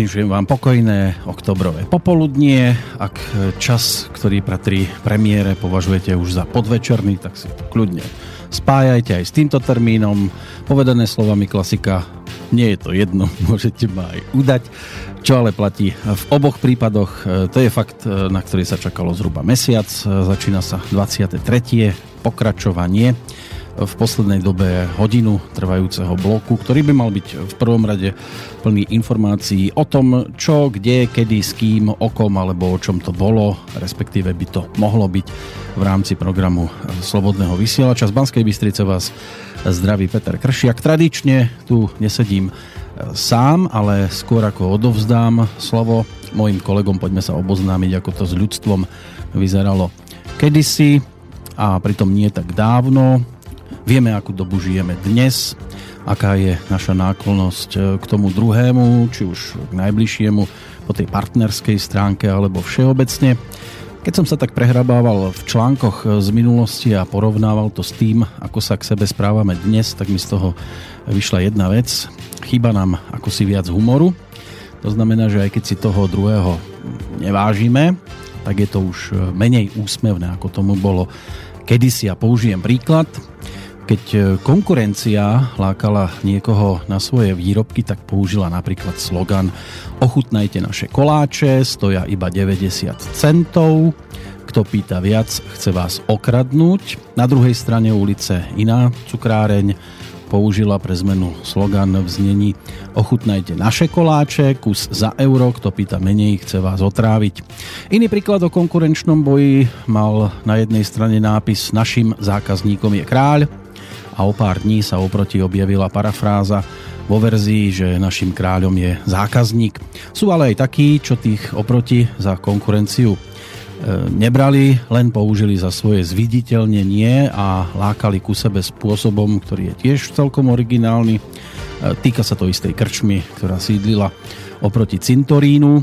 Vyžujem vám pokojné oktobrové popoludnie. Ak čas, ktorý patrí premiére, považujete už za podvečerný, tak si to kľudne spájajte aj s týmto termínom. Povedané slovami klasika, nie je to jedno, môžete ma aj udať. Čo ale platí v oboch prípadoch, to je fakt, na ktorý sa čakalo zhruba mesiac. Začína sa 23. pokračovanie v poslednej dobe hodinu trvajúceho bloku, ktorý by mal byť v prvom rade plný informácií o tom, čo, kde, kedy, s kým, o kom alebo o čom to bolo, respektíve by to mohlo byť v rámci programu Slobodného vysielača. Z Banskej Bystrice vás zdraví Peter Kršiak. Tradične tu nesedím sám, ale skôr ako odovzdám slovo mojim kolegom, poďme sa oboznámiť, ako to s ľudstvom vyzeralo kedysi a pritom nie tak dávno. Vieme, akú dobu žijeme dnes, aká je naša náklonnosť eh, k tomu druhému, či už k najbližšiemu po tej partnerskej stránke alebo všeobecne. Keď som sa tak prehrabával v článkoch eh, z minulosti a porovnával to s tým, ako sa k sebe správame dnes, tak mi z toho vyšla jedna vec. Chýba nám ako si viac humoru. To znamená, že aj keď si toho druhého nevážime, tak je to už eh, menej úsmevné, ako tomu bolo kedysi. A použijem príklad. Keď e, konkurencia lákala niekoho na svoje výrobky, tak použila napríklad slogan Ochutnajte naše koláče, stoja iba 90 centov. Kto pýta viac, chce vás okradnúť. Na druhej strane ulice iná cukráreň použila pre zmenu slogan v znení Ochutnajte naše koláče, kus za euro, kto pýta menej, chce vás otráviť. Iný príklad o konkurenčnom boji mal na jednej strane nápis Našim zákazníkom je kráľ, a o pár dní sa oproti objavila parafráza vo verzii, že našim kráľom je zákazník. Sú ale aj takí, čo tých oproti za konkurenciu e, nebrali, len použili za svoje zviditeľnenie a lákali ku sebe spôsobom, ktorý je tiež celkom originálny. E, týka sa to istej krčmy, ktorá sídlila oproti cintorínu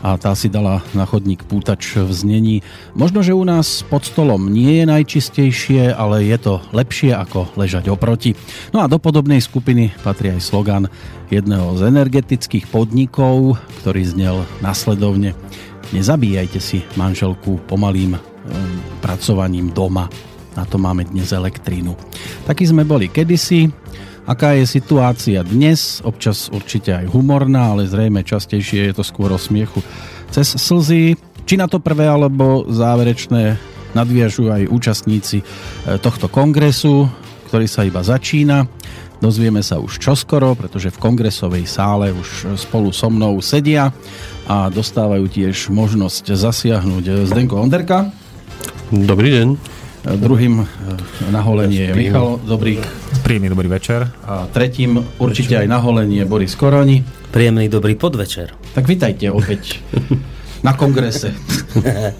a tá si dala na chodník pútač v znení. Možno, že u nás pod stolom nie je najčistejšie, ale je to lepšie ako ležať oproti. No a do podobnej skupiny patrí aj slogan jedného z energetických podnikov, ktorý znel nasledovne Nezabíjajte si manželku pomalým e, pracovaním doma. Na to máme dnes elektrínu. Takí sme boli kedysi, Aká je situácia dnes, občas určite aj humorná, ale zrejme častejšie je to skôr o smiechu cez slzy. Či na to prvé alebo záverečné nadviažu aj účastníci e, tohto kongresu, ktorý sa iba začína. Dozvieme sa už čoskoro, pretože v kongresovej sále už spolu so mnou sedia a dostávajú tiež možnosť zasiahnuť Zdenko Onderka. Dobrý deň. Druhým e, na holenie je Michal Dobrík. Príjemný dobrý večer. A tretím určite večer. aj na holenie Boris Koroni. Príjemný dobrý podvečer. Tak vitajte opäť na kongrese.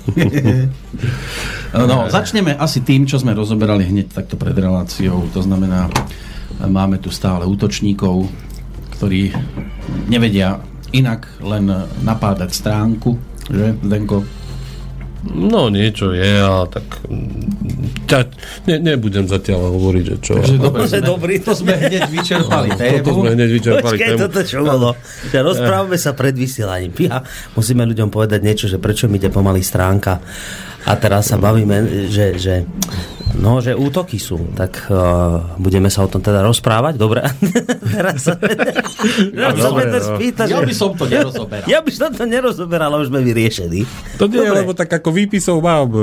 no, začneme asi tým, čo sme rozoberali hneď takto pred reláciou. To znamená, máme tu stále útočníkov, ktorí nevedia inak len napádať stránku, že, Zdenko? No niečo je, ale tak ťa, ne, nebudem zatiaľ hovoriť, že čo. Takže dobre, sme, dobrý, to sme hneď vyčerpali tému. To, to sme hneď vyčerpali Počkej, tému. toto čo bolo? Ja rozprávame sa pred vysielaním. Ja, musíme ľuďom povedať niečo, že prečo mi ide pomaly stránka. A teraz sa bavíme, že, že No, že útoky sú, tak uh, budeme sa o tom teda rozprávať, dobre? Teraz sa, ja, dobre, no. spýta, ja by som to nerozoberal. Ja, by som to nerozoberal, ale už sme vyriešení. To nie, dobre. lebo tak ako výpisov mám uh,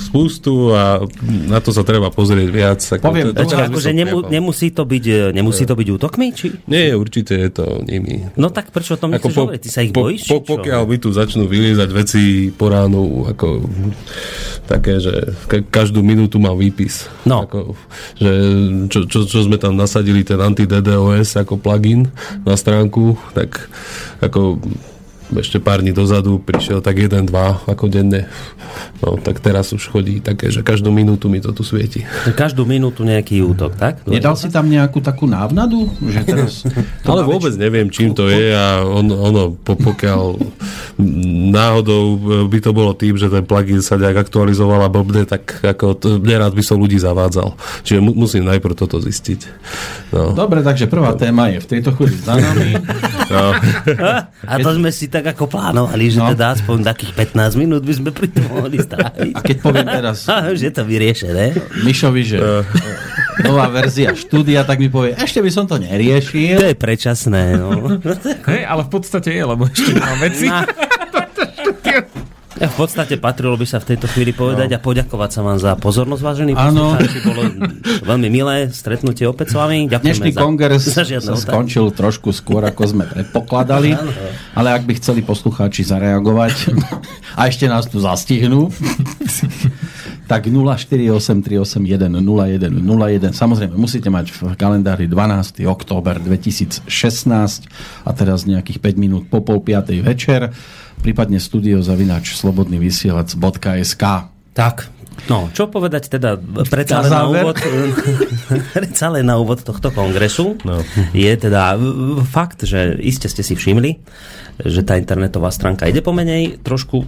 spustu a na to sa treba pozrieť viac. Ako Poviem, to, to, akože nemu, nemusí, to byť, e, nemusí to byť útokmi? Či? Nie, určite je to nimi. No tak prečo o tom nechceš po, hovoriť? Ty sa ich po, bojíš? Po, pokiaľ by tu začnú vyliezať veci po ránu, ako také, že každú minútu mám výpis. No. Ako, že čo, čo, čo sme tam nasadili, ten anti-DDoS ako plugin na stránku, tak ako ešte pár dní dozadu prišiel tak jeden, dva ako denne. No tak teraz už chodí také, že každú minútu mi to tu svieti. Každú minútu nejaký útok, tak? Nedal si tam nejakú takú návnadu? Že teraz Ale vôbec neviem, čím to je a on, ono, po, pokiaľ náhodou by to bolo tým, že ten plugin sa nejak aktualizoval a blbne, tak ako to, nerád by som ľudí zavádzal. Čiže mu, musím najprv toto zistiť. No. Dobre, takže prvá téma je v tejto chvíli za nami. No. A to sme si tak ako plánovali, že no. teda aspoň takých 15 minút by sme pri tom mohli stráviť. A keď poviem teraz... A už je to vyriešené. Mišovi, že nová verzia štúdia, tak mi povie, ešte by som to neriešil. To je predčasné. No. Hej, ale v podstate je, lebo ešte mám veci. Na... V podstate patrilo by sa v tejto chvíli povedať no. a poďakovať sa vám za pozornosť, vážení poslucháči. Bolo veľmi milé stretnutie opäť s vami. Ďakujeme Dnešný za, kongres za sa skončil trošku skôr, ako sme predpokladali, ale ak by chceli poslucháči zareagovať a ešte nás tu zastihnú, tak 0483810101. Samozrejme, musíte mať v kalendári 12. október 2016 a teraz nejakých 5 minút po pol 5. večer prípadne studio zavinač slobodnyvysielac.sk Tak, No, čo povedať teda predsa len, na úvod, predsa len na úvod tohto kongresu no. je teda fakt, že iste ste si všimli, že tá internetová stránka ide pomenej, trošku uh,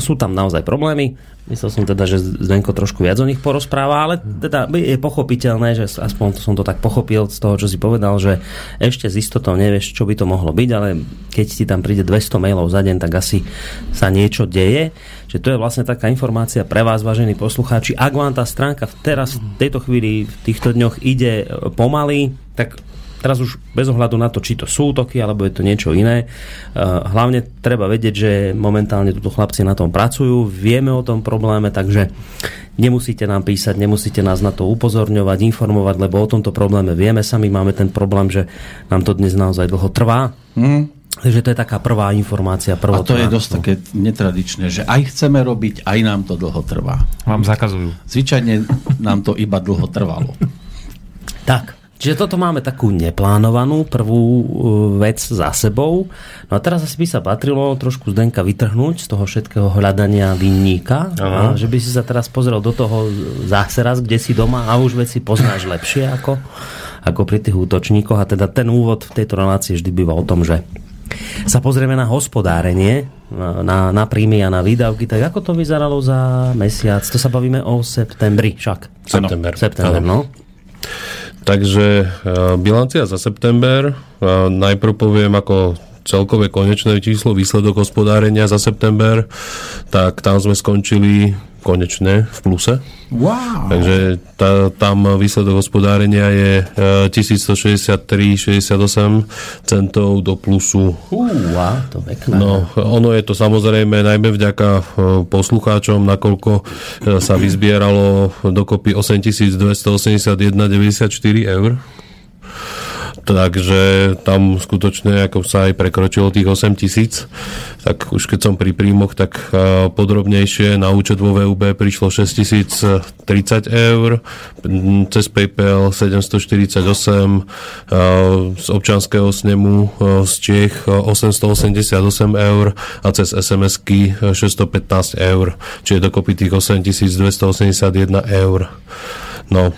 sú tam naozaj problémy. Myslel som teda, že Zdenko trošku viac o nich porozpráva, ale teda je pochopiteľné, že aspoň som to tak pochopil z toho, čo si povedal, že ešte z istotou nevieš, čo by to mohlo byť, ale keď ti tam príde 200 mailov za deň, tak asi sa niečo deje. Že to je vlastne taká informácia pre vás, vážení poslucháči. Ak vám tá stránka teraz v tejto chvíli, v týchto dňoch ide pomaly, tak Teraz už bez ohľadu na to, či to sú útoky, alebo je to niečo iné. Eh, hlavne treba vedieť, že momentálne tuto chlapci na tom pracujú, vieme o tom probléme, takže nemusíte nám písať, nemusíte nás na to upozorňovať, informovať, lebo o tomto probléme vieme sami, máme ten problém, že nám to dnes naozaj dlho trvá. Mm. Takže to je taká prvá informácia. Prvotná. A to je dosť také netradičné, že aj chceme robiť, aj nám to dlho trvá. Vám zakazujú. Zvyčajne nám to iba dlho trvalo. Tak. Čiže toto máme takú neplánovanú prvú uh, vec za sebou. No a teraz asi by sa patrilo trošku Zdenka vytrhnúť z toho všetkého hľadania vinníka. A že by si sa teraz pozrel do toho zase raz, kde si doma a už veci poznáš lepšie ako, ako pri tých útočníkoch. A teda ten úvod v tejto relácii vždy býva o tom, že sa pozrieme na hospodárenie, na, na príjmy a na výdavky, tak ako to vyzeralo za mesiac? To sa bavíme o septembri však. September. September, no. Takže e, bilancia za september. E, najprv poviem ako celkové konečné číslo, výsledok hospodárenia za september, tak tam sme skončili konečne v pluse. Wow. Takže tá, tam výsledok hospodárenia je e, 1163,68 centov do plusu. wow, to pekné. No, ono je to samozrejme najmä vďaka e, poslucháčom, nakoľko e, sa vyzbieralo dokopy 8281,94 eur takže tam skutočne ako sa aj prekročilo tých 8 tisíc, tak už keď som pri príjmoch, tak podrobnejšie na účet vo VUB prišlo 6030 eur, cez PayPal 748, z občanského snemu z Čech 888 eur a cez SMS-ky 615 eur, čiže dokopy tých 8281 eur. No,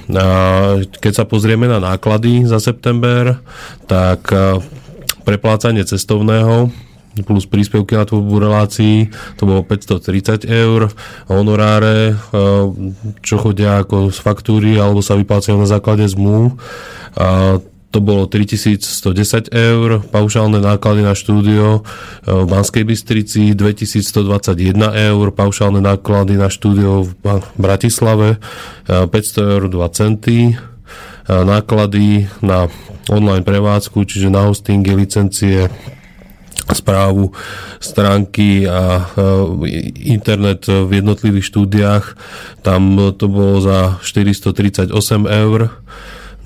keď sa pozrieme na náklady za september, tak preplácanie cestovného plus príspevky na tvorbu relácií, to bolo 530 eur, honoráre, čo chodia ako z faktúry alebo sa vyplácajú na základe zmluv, to bolo 3110 eur, paušálne náklady na štúdio e, v Banskej Bystrici 2121 eur, paušálne náklady na štúdio v Bratislave 500 e, eur 2 centy, e, náklady na online prevádzku, čiže na hostingy, licencie, správu stránky a internet v jednotlivých štúdiách. Tam to bolo za 438 eur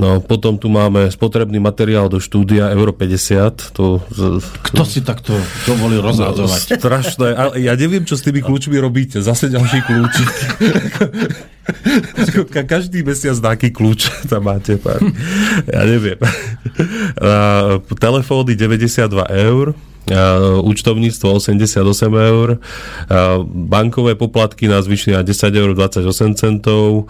No potom tu máme spotrebný materiál do štúdia Euro 50. To, Kto si takto dovolil rozhadzovať? Strašné. Ale ja neviem, čo s tými kľúčmi robíte. Zase ďalší kľúčik. Každý mesiac nejaký kľúč tam máte. Pár. Ja neviem. Telefóny 92 eur účtovníctvo 88 eur, bankové poplatky nás vyšli na 10 eur 28 centov,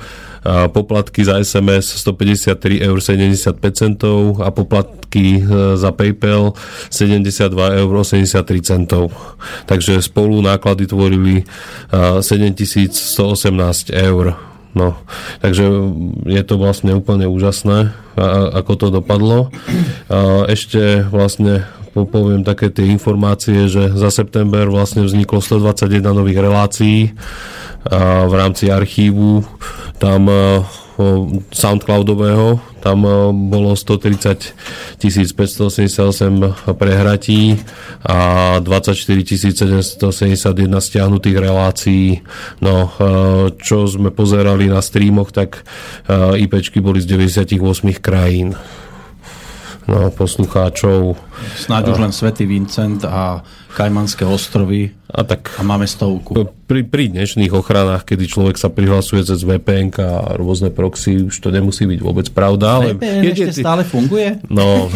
poplatky za SMS 153 eur 75 centov a poplatky e, za PayPal 72 eur 83 centov. Takže spolu náklady tvorili 7118 eur. No, takže je to vlastne úplne úžasné, ako to dopadlo. Ešte vlastne poviem také tie informácie, že za september vlastne vzniklo 121 nových relácií v rámci archívu. Tam Soundcloudového, tam bolo 130 588 prehratí a 24 771 stiahnutých relácií. No, čo sme pozerali na streamoch, tak IPčky boli z 98 krajín no, poslucháčov. Snáď už len Svetý Vincent a Kajmanské ostrovy a, tak, a máme stovku. Pri, pri dnešných ochranách, kedy človek sa prihlasuje cez VPN a rôzne proxy, už to nemusí byť vôbec pravda. Ale VPN je, ešte stále funguje? No.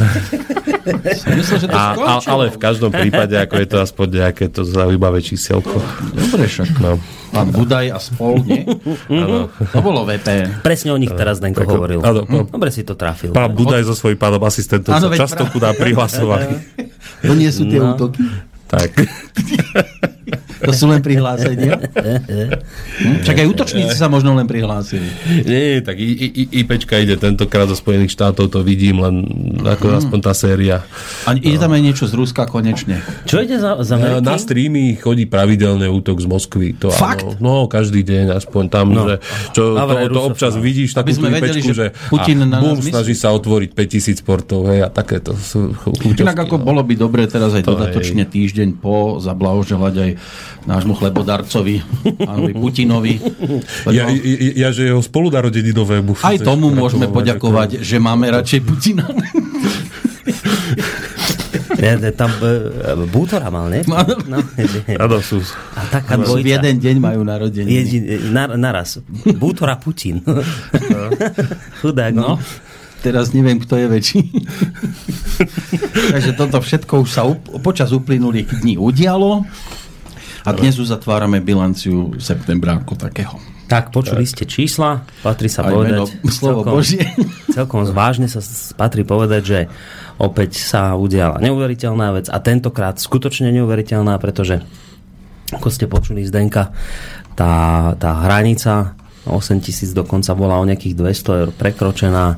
myslel, že to a, a, ale v každom prípade, ako je to aspoň nejaké to zaujímavé číselko. Dobre, však. No. Pán Budaj a spol, nie? Ano. To bolo VPN. Presne o nich teraz Denko hovoril. Ano, Dobre si to trafil. Pán Budaj so svojím pánom asistentom sa často pra... prihlasovali. To nie sú tie no. útoky? Tak. To sú len prihlásenia. Čak aj útočníci sa možno len prihlásili. Nie, tak I, I, IPčka ide tentokrát zo Spojených štátov, to vidím, len ako hmm. aspoň tá séria. A ide tam aj niečo z Ruska konečne. Čo ide za, za Ameriky? Na streamy chodí pravidelne útok z Moskvy. To, Fakt? Áno, no, každý deň, aspoň tam, no. že, čo, to, to občas vidíš takú sme vedeli, IPčku, že, Putin a bum, snaží sa otvoriť 5000 portov, hej, a takéto sú Inak ako no. bolo by dobre teraz aj dodatočne týždeň po zablahoželať aj nášmu chlebodarcovi, pánovi Putinovi. Ja, ja, ja, že jeho spolunarodeninovému. Aj tomu môžeme poďakovať, že máme radšej Putina. Ja, tam uh, Bútora mal, ne? No, no. A taká dvojica. V jeden deň majú narodeniny. Jedin, na, naraz. Bútora Putin. Chudák. No. Teraz neviem, kto je väčší. Takže toto všetko už sa up- počas uplynulých dní udialo. A dnes uzatvárame bilanciu septembra ako takého. Tak, počuli tak. ste čísla, patrí sa Aj povedať... Meno, slovo celkom, Božie. Celkom zvážne sa patrí povedať, že opäť sa udiala neuveriteľná vec a tentokrát skutočne neuveriteľná, pretože ako ste počuli z Denka, tá, tá hranica 8 tisíc dokonca bola o nejakých 200 eur prekročená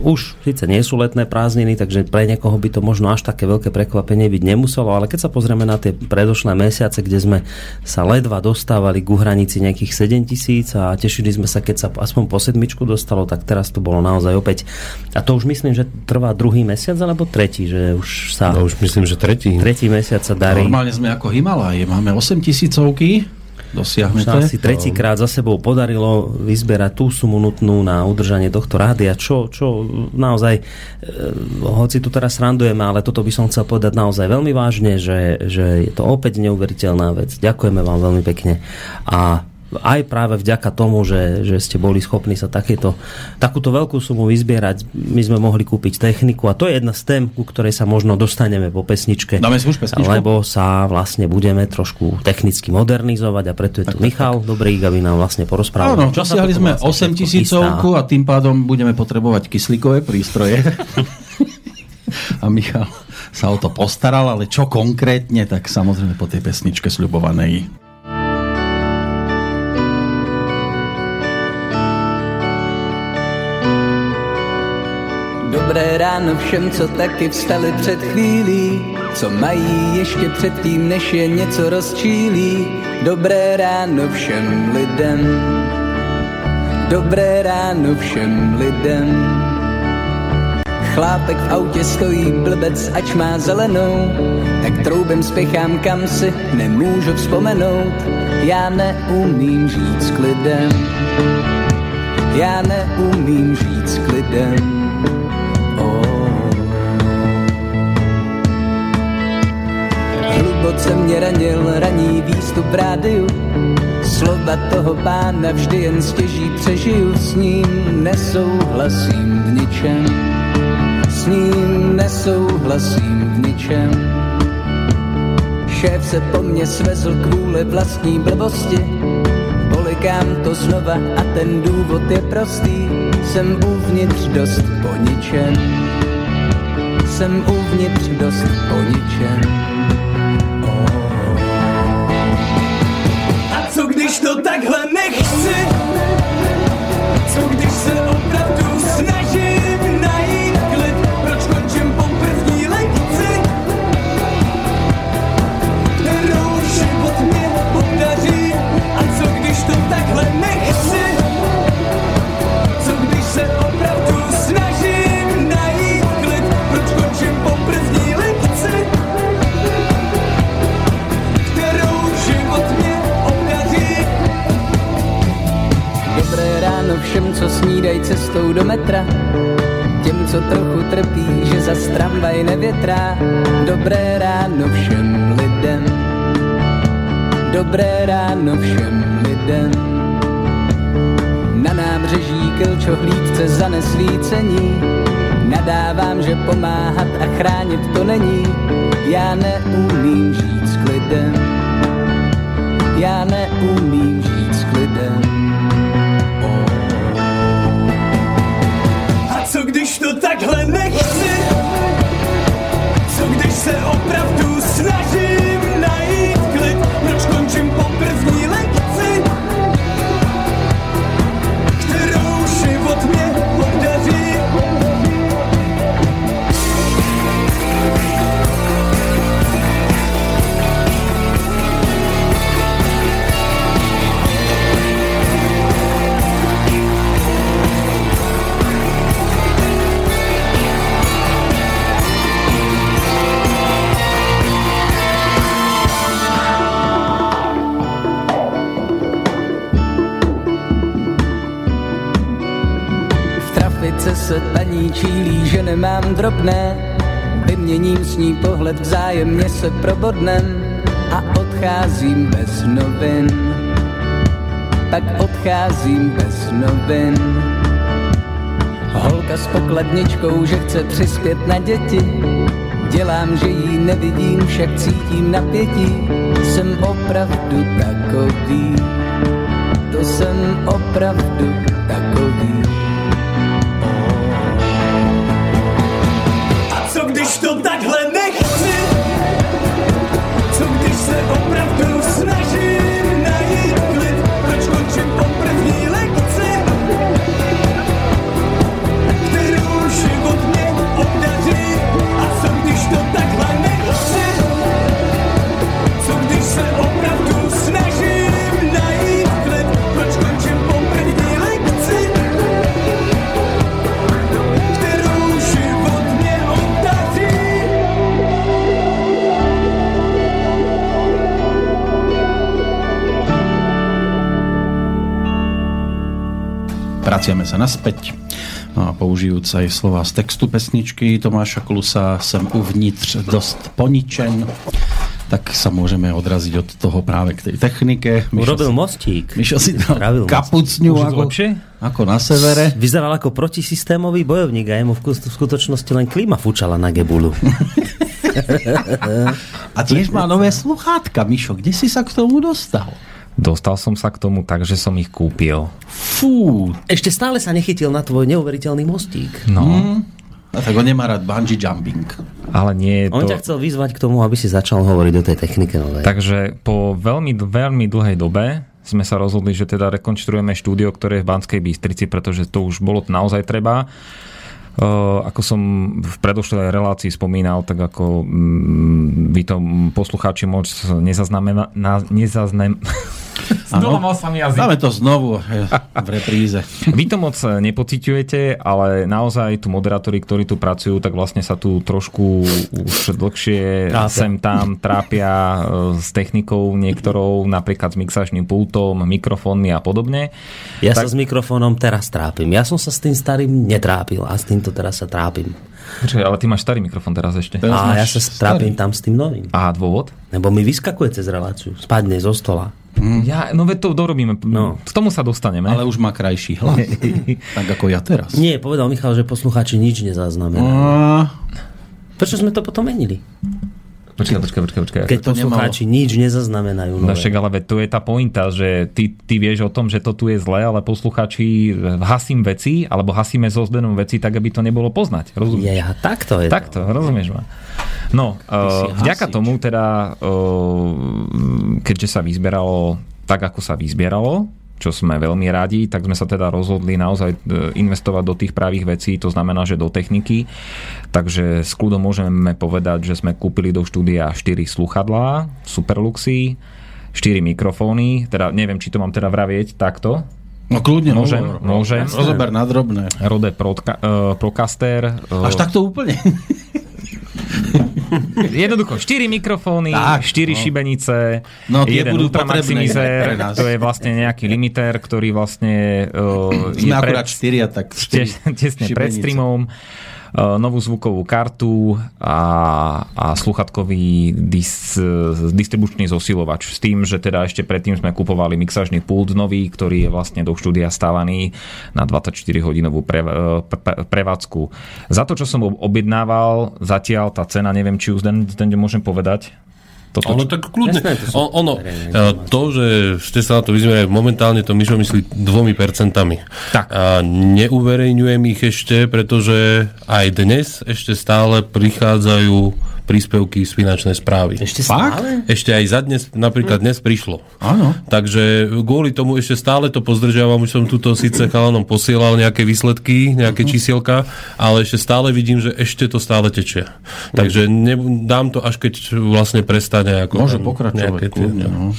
už síce nie sú letné prázdniny, takže pre niekoho by to možno až také veľké prekvapenie byť nemuselo, ale keď sa pozrieme na tie predošlé mesiace, kde sme sa ledva dostávali ku hranici nejakých 7 tisíc a tešili sme sa, keď sa aspoň po sedmičku dostalo, tak teraz to bolo naozaj opäť. A to už myslím, že trvá druhý mesiac alebo tretí, že už sa... No už myslím, že tretí. Tretí mesiac sa darí. Normálne sme ako Himalaje, máme 8 tisícovky dosiahnuté. Už asi tretíkrát za sebou podarilo vyzberať tú sumu nutnú na udržanie tohto rádia, čo, čo naozaj, e, hoci tu teraz randujeme, ale toto by som chcel povedať naozaj veľmi vážne, že, že je to opäť neuveriteľná vec. Ďakujeme vám veľmi pekne a aj práve vďaka tomu, že, že ste boli schopní sa takéto, takúto veľkú sumu vyzbierať, my sme mohli kúpiť techniku a to je jedna z tém, ku ktorej sa možno dostaneme po pesničke. Dáme si už pesničku? Lebo sa vlastne budeme trošku technicky modernizovať a preto je tu tak, Michal tak. Dobrý, aby nám vlastne porozprával. Áno, dosiahli sme vlastne 8 tisícovku a tým pádom budeme potrebovať kyslíkové prístroje. a Michal sa o to postaral, ale čo konkrétne, tak samozrejme po tej pesničke sľubovanej. Dobré ráno všem, co taky vstali před chvílí, co mají ještě předtím, než je něco rozčílí. Dobré ráno všem lidem, dobré ráno všem lidem. Chlápek v autě stojí blbec, ač má zelenou, tak troubem spěchám kam si nemůžu vzpomenout. Já neumím říct klidem, já neumím říct klidem. Hluboce mě ranil raní výstup v rádiu. Slova toho pána vždy jen stěží přežiju S ním nesouhlasím v ničem. S ním nesouhlasím v ničem. Šéf se po mně svezl kvůli vlastní blbosti, polikám to znova a ten důvod je prostý, jsem uvnitř dost poničen. Jsem uvnitř dost poničen. Co snídají cestou do metra. Těm, co trochu trpí, že za tramvaj nevětrá. Dobré ráno všem lidem. Dobré ráno všem lidem. Na nábřeží klčohlídce za nesvícení. Nadávám, že pomáhat a chránit to není. Já neumím žít s klidem. Já neumím žít s klidem. To takhle nechci? Co když se opravdu snažím trafice se paní čílí, že nemám drobné. Vyměním s ní pohled, vzájemně se probodnem a odcházím bez novin. Pak odcházím bez novin. Holka s pokladničkou, že chce přispět na děti. Dělám, že jí nevidím, však cítím napětí. Jsem opravdu takový. To jsem opravdu takový. Sa naspäť. No a použijúc aj slova z textu pesničky Tomáša Klusa Sem uvnitř dost poničen tak sa môžeme odraziť od toho práve k tej technike. Urobil si, mostík. Mišo si dal kapucňu ako, lepšie? ako na severe. Vyzeral ako protisystémový bojovník a jemu v v skutočnosti len klíma fúčala na gebulu. A tiež má nové sluchátka, Mišo. Kde si sa k tomu dostal? Dostal som sa k tomu tak, že som ich kúpil. Fú, Ešte stále sa nechytil na tvoj neuveriteľný mostík. No, a tak on nemá rád bungee jumping. ale nie je On to... ťa chcel vyzvať k tomu, aby si začal hovoriť o tej technike novej. Takže po veľmi, veľmi dlhej dobe sme sa rozhodli, že teda rekonštruujeme štúdio, ktoré je v Banskej Bystrici, pretože to už bolo naozaj treba. Uh, ako som v predošlej relácii spomínal, tak ako mm, vy to mm, poslucháči moc nezaznamená, na, nezaznem, Áno. sa mi jazyk. Dáme to znovu eh, v repríze. Vy to moc nepociťujete, ale naozaj tu moderátori, ktorí tu pracujú, tak vlastne sa tu trošku už dlhšie Trápia. sem tam trápia e, s technikou niektorou, napríklad s mixačným pultom, mikrofónmi a podobne. Ja tak- sa s mikrofónom teraz trápim. Ja som sa s tým starým netrápil a s týmto teraz sa trápim. Počkaj, ale ty máš starý mikrofón teraz ešte. Teraz A ja sa trápim starý. tam s tým novým. A dôvod? Lebo mi vyskakuje cez reláciu. Spadne zo stola. Ja, no veď to dorobíme. No. K tomu sa dostaneme. Ale už má krajší hlas. tak ako ja teraz. Nie, povedal Michal, že poslucháči nič nezaznamenajú. A, Prečo sme to potom menili? Počkaj, počkaj, počkaj. počkaj. Keď to poslucháči nič nezaznamenajú. No nové. však ale tu je tá pointa, že ty, ty vieš o tom, že to tu je zlé, ale poslucháči eh, hasím veci, alebo hasíme so zdenom veci, tak aby to nebolo poznať. Rozumieš? Ja, takto je Takto, rozumieš ma. No, uh, vďaka hasič. tomu teda, uh, keďže sa vyzbieralo tak, ako sa vyzbieralo, čo sme veľmi radi, tak sme sa teda rozhodli naozaj e, investovať do tých pravých vecí, to znamená, že do techniky. Takže s kľudom môžeme povedať, že sme kúpili do štúdia 4 sluchadlá, Superluxy, 4 mikrofóny, teda neviem, či to mám teda vravieť takto, no kľudne. Môžem, hovor. môžem. Rozober na drobné. Rode uh, Procaster. Uh, Až takto úplne. Jednoducho, 4 mikrofóny, Tak, 4 no. šibenice, No, tie jeden budú ultramaximizer, to je vlastne nejaký limiter, ktorý vlastne uh, Sme akurát štyria, tak štyri te- tesne pred šibenice. streamom, uh, novú zvukovú kartu a, a sluchatkový dis, distribučný zosilovač. S tým, že teda ešte predtým sme kupovali mixažný pult nový, ktorý je vlastne do štúdia stávaný na 24-hodinovú pre, pre, prevádzku. Za to, čo som objednával, zatiaľ tá cena, neviem, či už den, den môžem povedať, toto, Ono tak kľudne. Jasné, to sú O, ono, e, to, že ste sa na to vyzmerali, momentálne to Mišo myslí dvomi percentami. Tak. A neuverejňujem ich ešte, pretože aj dnes ešte stále prichádzajú príspevky z finančnej správy. Ešte stále? Ešte aj za dnes, napríklad dnes prišlo. Áno. Takže kvôli tomu ešte stále to pozdržiavam, už som tuto síce chalanom posielal nejaké výsledky, nejaké čísielka, ale ešte stále vidím, že ešte to stále tečie. Takže ne, dám to až keď vlastne prestane. Ako Môže tam pokračovať tie- kľudne. No.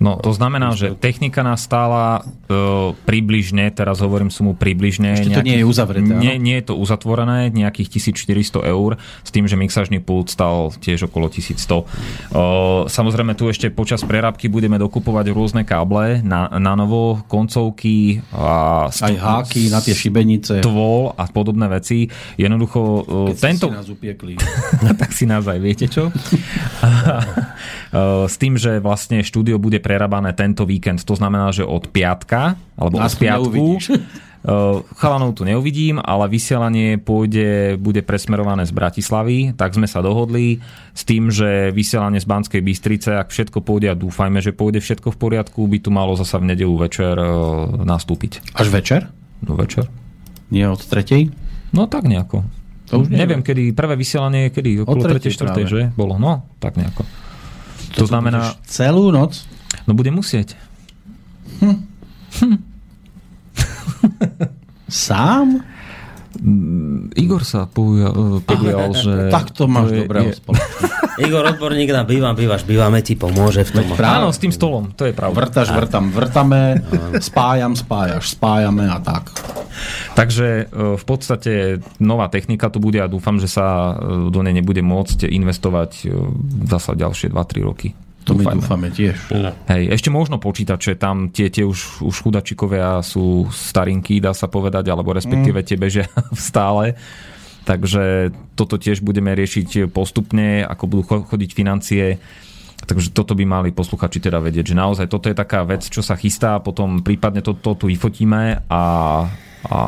No, to znamená, že technika nás stála e, približne, teraz hovorím sumu približne. Ešte to nie je uzavreté? Nie, nie je to uzatvorené, nejakých 1400 eur, s tým, že mixažný pult stal tiež okolo 1100. E, samozrejme, tu ešte počas prerábky budeme dokupovať rôzne káble na, na novo, koncovky a Aj háky na tie šibenice. tvol a podobné veci. Jednoducho, e, Keď tento... si nás upiekli. tak si nás aj viete čo. S tým, že vlastne štúdio bude prerábané tento víkend, to znamená, že od piatka, alebo Nás od piatku. Uh, chalanov tu neuvidím, ale vysielanie pôjde, bude presmerované z Bratislavy, tak sme sa dohodli s tým, že vysielanie z Banskej Bystrice, ak všetko pôjde a dúfajme, že pôjde všetko v poriadku, by tu malo zasa v nedelu večer uh, nastúpiť. Až večer? Do večer? Nie od tretej? No tak nejako. To už Neviem, kedy, prvé vysielanie kedy? Okolo 3. tretej 4. práve. že? Bolo, no, tak nejako. To, znamená, budeš Celú noc? No bude musieť. Sám? Igor sa poujal, podujal, že... Tak to máš je- dobrého spoločného. Igor, odborník na bývam, bývaš, bývame ti pomôže v tom. Práve. Áno, s tým stolom, to je pravda. Vrtaš, vrtam, vrtame, spájam, spájaš, spájame a tak. Takže e, v podstate nová technika tu bude a dúfam, že sa e, do nej nebude môcť investovať e, zasa ďalšie 2-3 roky. To my Dúfajme. dúfame tiež. Hej, ešte možno počítať, že tam tie, tie už, už chudačikovia sú starinky, dá sa povedať, alebo respektíve tie bežia stále. Takže toto tiež budeme riešiť postupne, ako budú cho- chodiť financie. Takže toto by mali posluchači teda vedieť, že naozaj toto je taká vec, čo sa chystá, potom prípadne toto tu vyfotíme a, a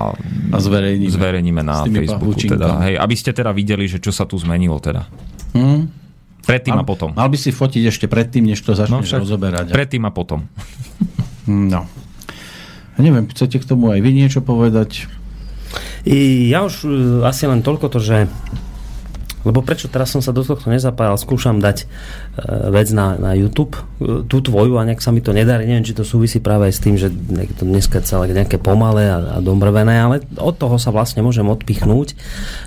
A zverejníme. zverejníme na Facebooku. Teda, hej, aby ste teda videli, že čo sa tu zmenilo teda. Hm? Predtým a potom. Mal by si fotiť ešte predtým, než to No, začneš však rozoberať. predtým a potom. No. Ja neviem, chcete k tomu aj vy niečo povedať? I ja už uh, asi len toľko to, že lebo prečo teraz som sa do tohto nezapájal, skúšam dať uh, vec na, na YouTube, uh, tú tvoju a nejak sa mi to nedarí, neviem, či to súvisí práve aj s tým, že je to dneska celé nejaké pomalé a, a domrvené, ale od toho sa vlastne môžem odpichnúť,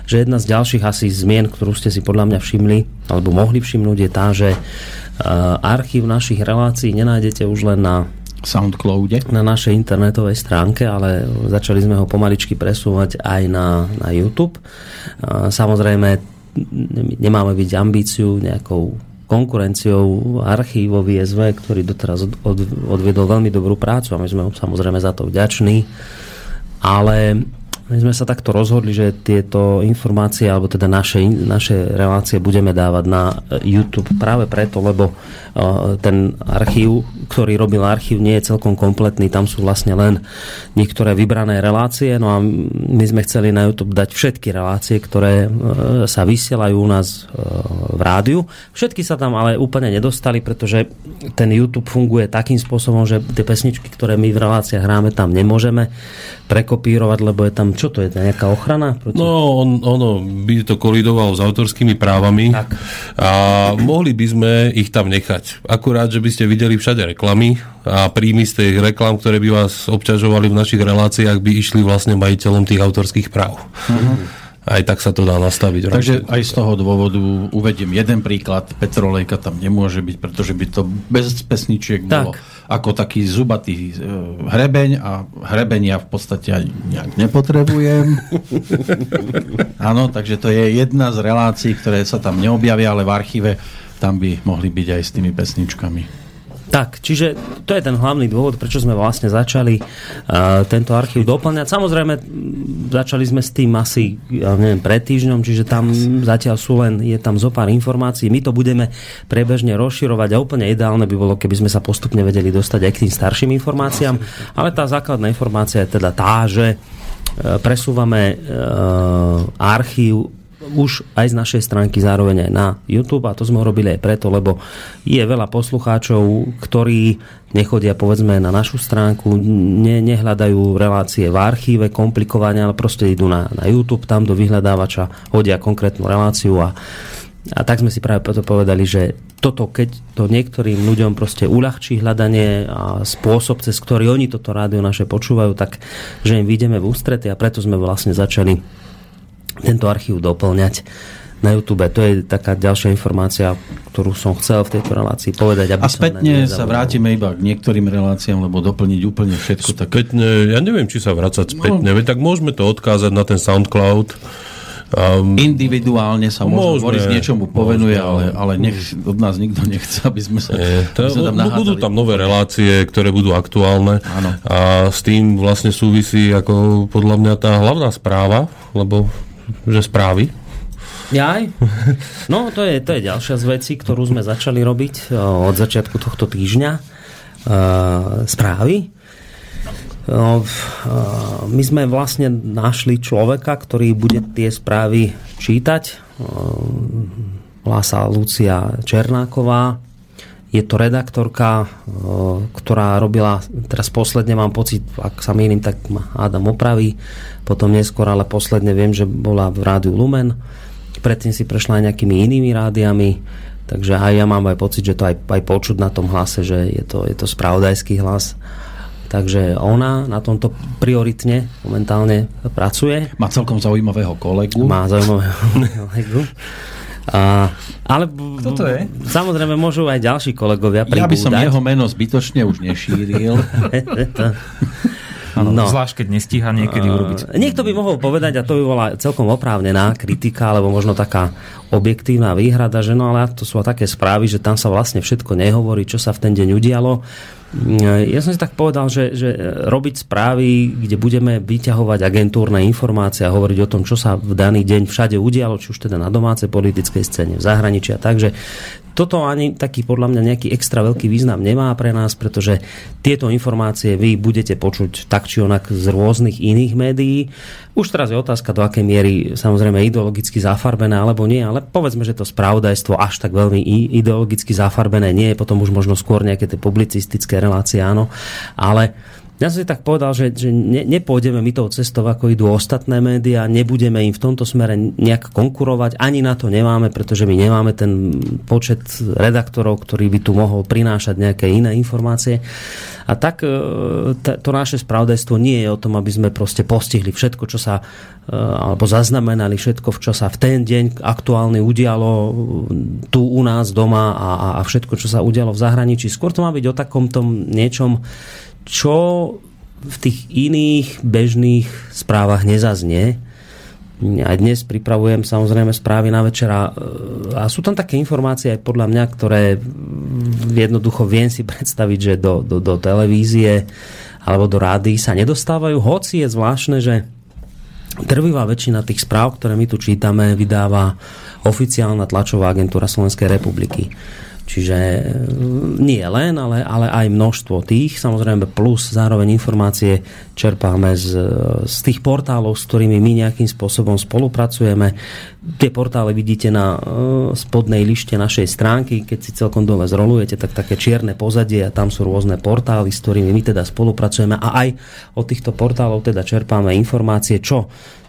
že jedna z ďalších asi zmien, ktorú ste si podľa mňa všimli, alebo mohli všimnúť, je tá, že uh, archív našich relácií nenájdete už len na Soundcloude. na našej internetovej stránke, ale začali sme ho pomaličky presúvať aj na, na YouTube. Samozrejme, nemáme byť ambíciu nejakou konkurenciou archívovi SV, ktorý doteraz od, od, odviedol veľmi dobrú prácu a my sme samozrejme za to vďační. Ale my sme sa takto rozhodli, že tieto informácie, alebo teda naše, naše relácie budeme dávať na YouTube práve preto, lebo uh, ten archív, ktorý robil archív, nie je celkom kompletný, tam sú vlastne len niektoré vybrané relácie, no a my sme chceli na YouTube dať všetky relácie, ktoré uh, sa vysielajú u nás v rádiu. Všetky sa tam ale úplne nedostali, pretože ten YouTube funguje takým spôsobom, že tie pesničky, ktoré my v reláciách hráme, tam nemôžeme prekopírovať, lebo je tam, čo to je, nejaká ochrana? Proti... No, on, ono by to kolidoval s autorskými právami Tak. a mohli by sme ich tam nechať. Akurát, že by ste videli všade reklamy a príjmy z tých reklam, ktoré by vás obťažovali v našich reláciách, by išli vlastne majiteľom tých autorských práv. Aj tak sa to dá nastaviť. Takže aj z toho dôvodu uvediem jeden príklad. Petrolejka tam nemôže byť, pretože by to bez pesničiek bolo Tak. ako taký zubatý e, hrebeň a hrebeň ja v podstate ani nejak nepotrebujem. Áno, takže to je jedna z relácií, ktoré sa tam neobjavia, ale v archíve tam by mohli byť aj s tými pesničkami. Tak, čiže to je ten hlavný dôvod, prečo sme vlastne začali uh, tento archív doplňať. Samozrejme, začali sme s tým asi, ja neviem, pred týždňom, čiže tam zatiaľ sú len, je tam zo pár informácií. My to budeme prebežne rozširovať a úplne ideálne by bolo, keby sme sa postupne vedeli dostať aj k tým starším informáciám. Ale tá základná informácia je teda tá, že uh, presúvame uh, archív už aj z našej stránky zároveň aj na YouTube. A to sme robili aj preto, lebo je veľa poslucháčov, ktorí nechodia povedzme na našu stránku, ne, nehľadajú relácie v archíve komplikovane, ale proste idú na, na YouTube, tam do vyhľadávača hodia konkrétnu reláciu. A a tak sme si práve preto povedali, že toto, keď to niektorým ľuďom proste uľahčí hľadanie a spôsob, cez ktorý oni toto rádio naše počúvajú, tak že im vyjdeme v ústrety a preto sme vlastne začali tento archív doplňať na YouTube. To je taká ďalšia informácia, ktorú som chcel v tejto relácii povedať. Aby A spätne sa vrátime iba k niektorým reláciám, lebo doplniť úplne všetko. Tak Spätne, ja neviem, či sa vracať spätne, No. tak môžeme to odkázať na ten SoundCloud. Um, individuálne sa Môžeme, možno Boris niečomu povenuje, ale, môžeme, ale nech, od nás nikto nechce, aby sme sa, Nie, to, aby sa tam bu- budú tam nové relácie, ktoré budú aktuálne Áno. a s tým vlastne súvisí ako podľa mňa tá hlavná správa, lebo že správy. Jaj? No, to je, to je ďalšia z vecí, ktorú sme začali robiť o, od začiatku tohto týždňa. E, správy. No, v- e, my sme vlastne našli človeka, ktorý bude tie správy čítať. Volá sa Lucia Černáková. Je to redaktorka, ktorá robila, teraz posledne mám pocit, ak sa mýlim, tak ma Adam opraví, potom neskôr, ale posledne viem, že bola v rádiu Lumen. Predtým si prešla aj nejakými inými rádiami, takže aj ja mám aj pocit, že to aj, aj počuť na tom hlase, že je to, je to spravodajský hlas. Takže ona na tomto prioritne momentálne pracuje. Má celkom zaujímavého kolegu. Má zaujímavého kolegu. A, ale Kto to je? samozrejme môžu aj ďalší kolegovia Ja by som pribúdať. jeho meno zbytočne už nešíril. No. Zvlášť, keď nestíha niekedy urobiť. Niekto by mohol povedať, a to by bola celkom oprávnená kritika, alebo možno taká objektívna výhrada, že no ale to sú také správy, že tam sa vlastne všetko nehovorí, čo sa v ten deň udialo. Ja som si tak povedal, že, že robiť správy, kde budeme vyťahovať agentúrne informácie a hovoriť o tom, čo sa v daný deň všade udialo, či už teda na domácej politickej scéne, v zahraničí a takže toto ani taký podľa mňa nejaký extra veľký význam nemá pre nás, pretože tieto informácie vy budete počuť tak či onak z rôznych iných médií. Už teraz je otázka, do akej miery samozrejme ideologicky zafarbené alebo nie, ale povedzme, že to spravodajstvo až tak veľmi ideologicky zafarbené nie je, potom už možno skôr nejaké tie publicistické relácie, áno, ale ja som si tak povedal, že, že ne, nepôjdeme my tou cestou, ako idú ostatné médiá, nebudeme im v tomto smere nejak konkurovať, ani na to nemáme, pretože my nemáme ten počet redaktorov, ktorý by tu mohol prinášať nejaké iné informácie. A tak e, to naše spravodajstvo nie je o tom, aby sme proste postihli všetko, čo sa e, alebo zaznamenali všetko, čo sa v ten deň aktuálne udialo e, tu u nás doma a, a- všetko, čo sa udialo v zahraničí. Skôr to má byť o takomto niečom, čo v tých iných bežných správach nezaznie. Aj dnes pripravujem samozrejme správy na večera a sú tam také informácie aj podľa mňa, ktoré jednoducho viem si predstaviť, že do, do, do televízie alebo do rády sa nedostávajú, hoci je zvláštne, že Drvivá väčšina tých správ, ktoré my tu čítame, vydáva oficiálna tlačová agentúra Slovenskej republiky. Čiže e, nie len, ale, ale aj množstvo tých, samozrejme plus zároveň informácie čerpáme z, z tých portálov, s ktorými my nejakým spôsobom spolupracujeme. Tie portály vidíte na uh, spodnej lište našej stránky, keď si celkom dole zrolujete, tak také čierne pozadie a tam sú rôzne portály, s ktorými my teda spolupracujeme a aj od týchto portálov teda čerpáme informácie, čo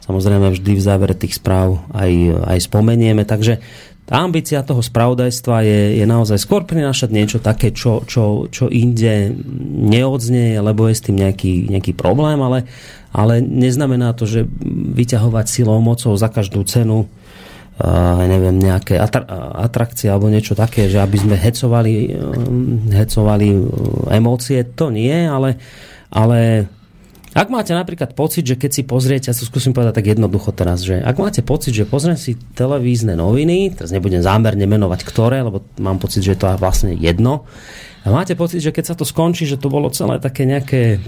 samozrejme vždy v závere tých správ aj, aj spomenieme. Takže tá ambícia toho spravodajstva je, je naozaj skôr prinášať niečo také, čo, čo, čo inde neodznie, lebo je s tým nejaký, nejaký problém, ale, ale neznamená to, že vyťahovať silou mocou za každú cenu uh, neviem, nejaké atr- atrakcie alebo niečo také, že aby sme hecovali, um, hecovali emócie, to nie, ale, ale ak máte napríklad pocit, že keď si pozriete, ja to skúsim povedať tak jednoducho teraz, že ak máte pocit, že pozriem si televízne noviny, teraz nebudem zámerne menovať ktoré, lebo mám pocit, že je to vlastne jedno, a máte pocit, že keď sa to skončí, že to bolo celé také nejaké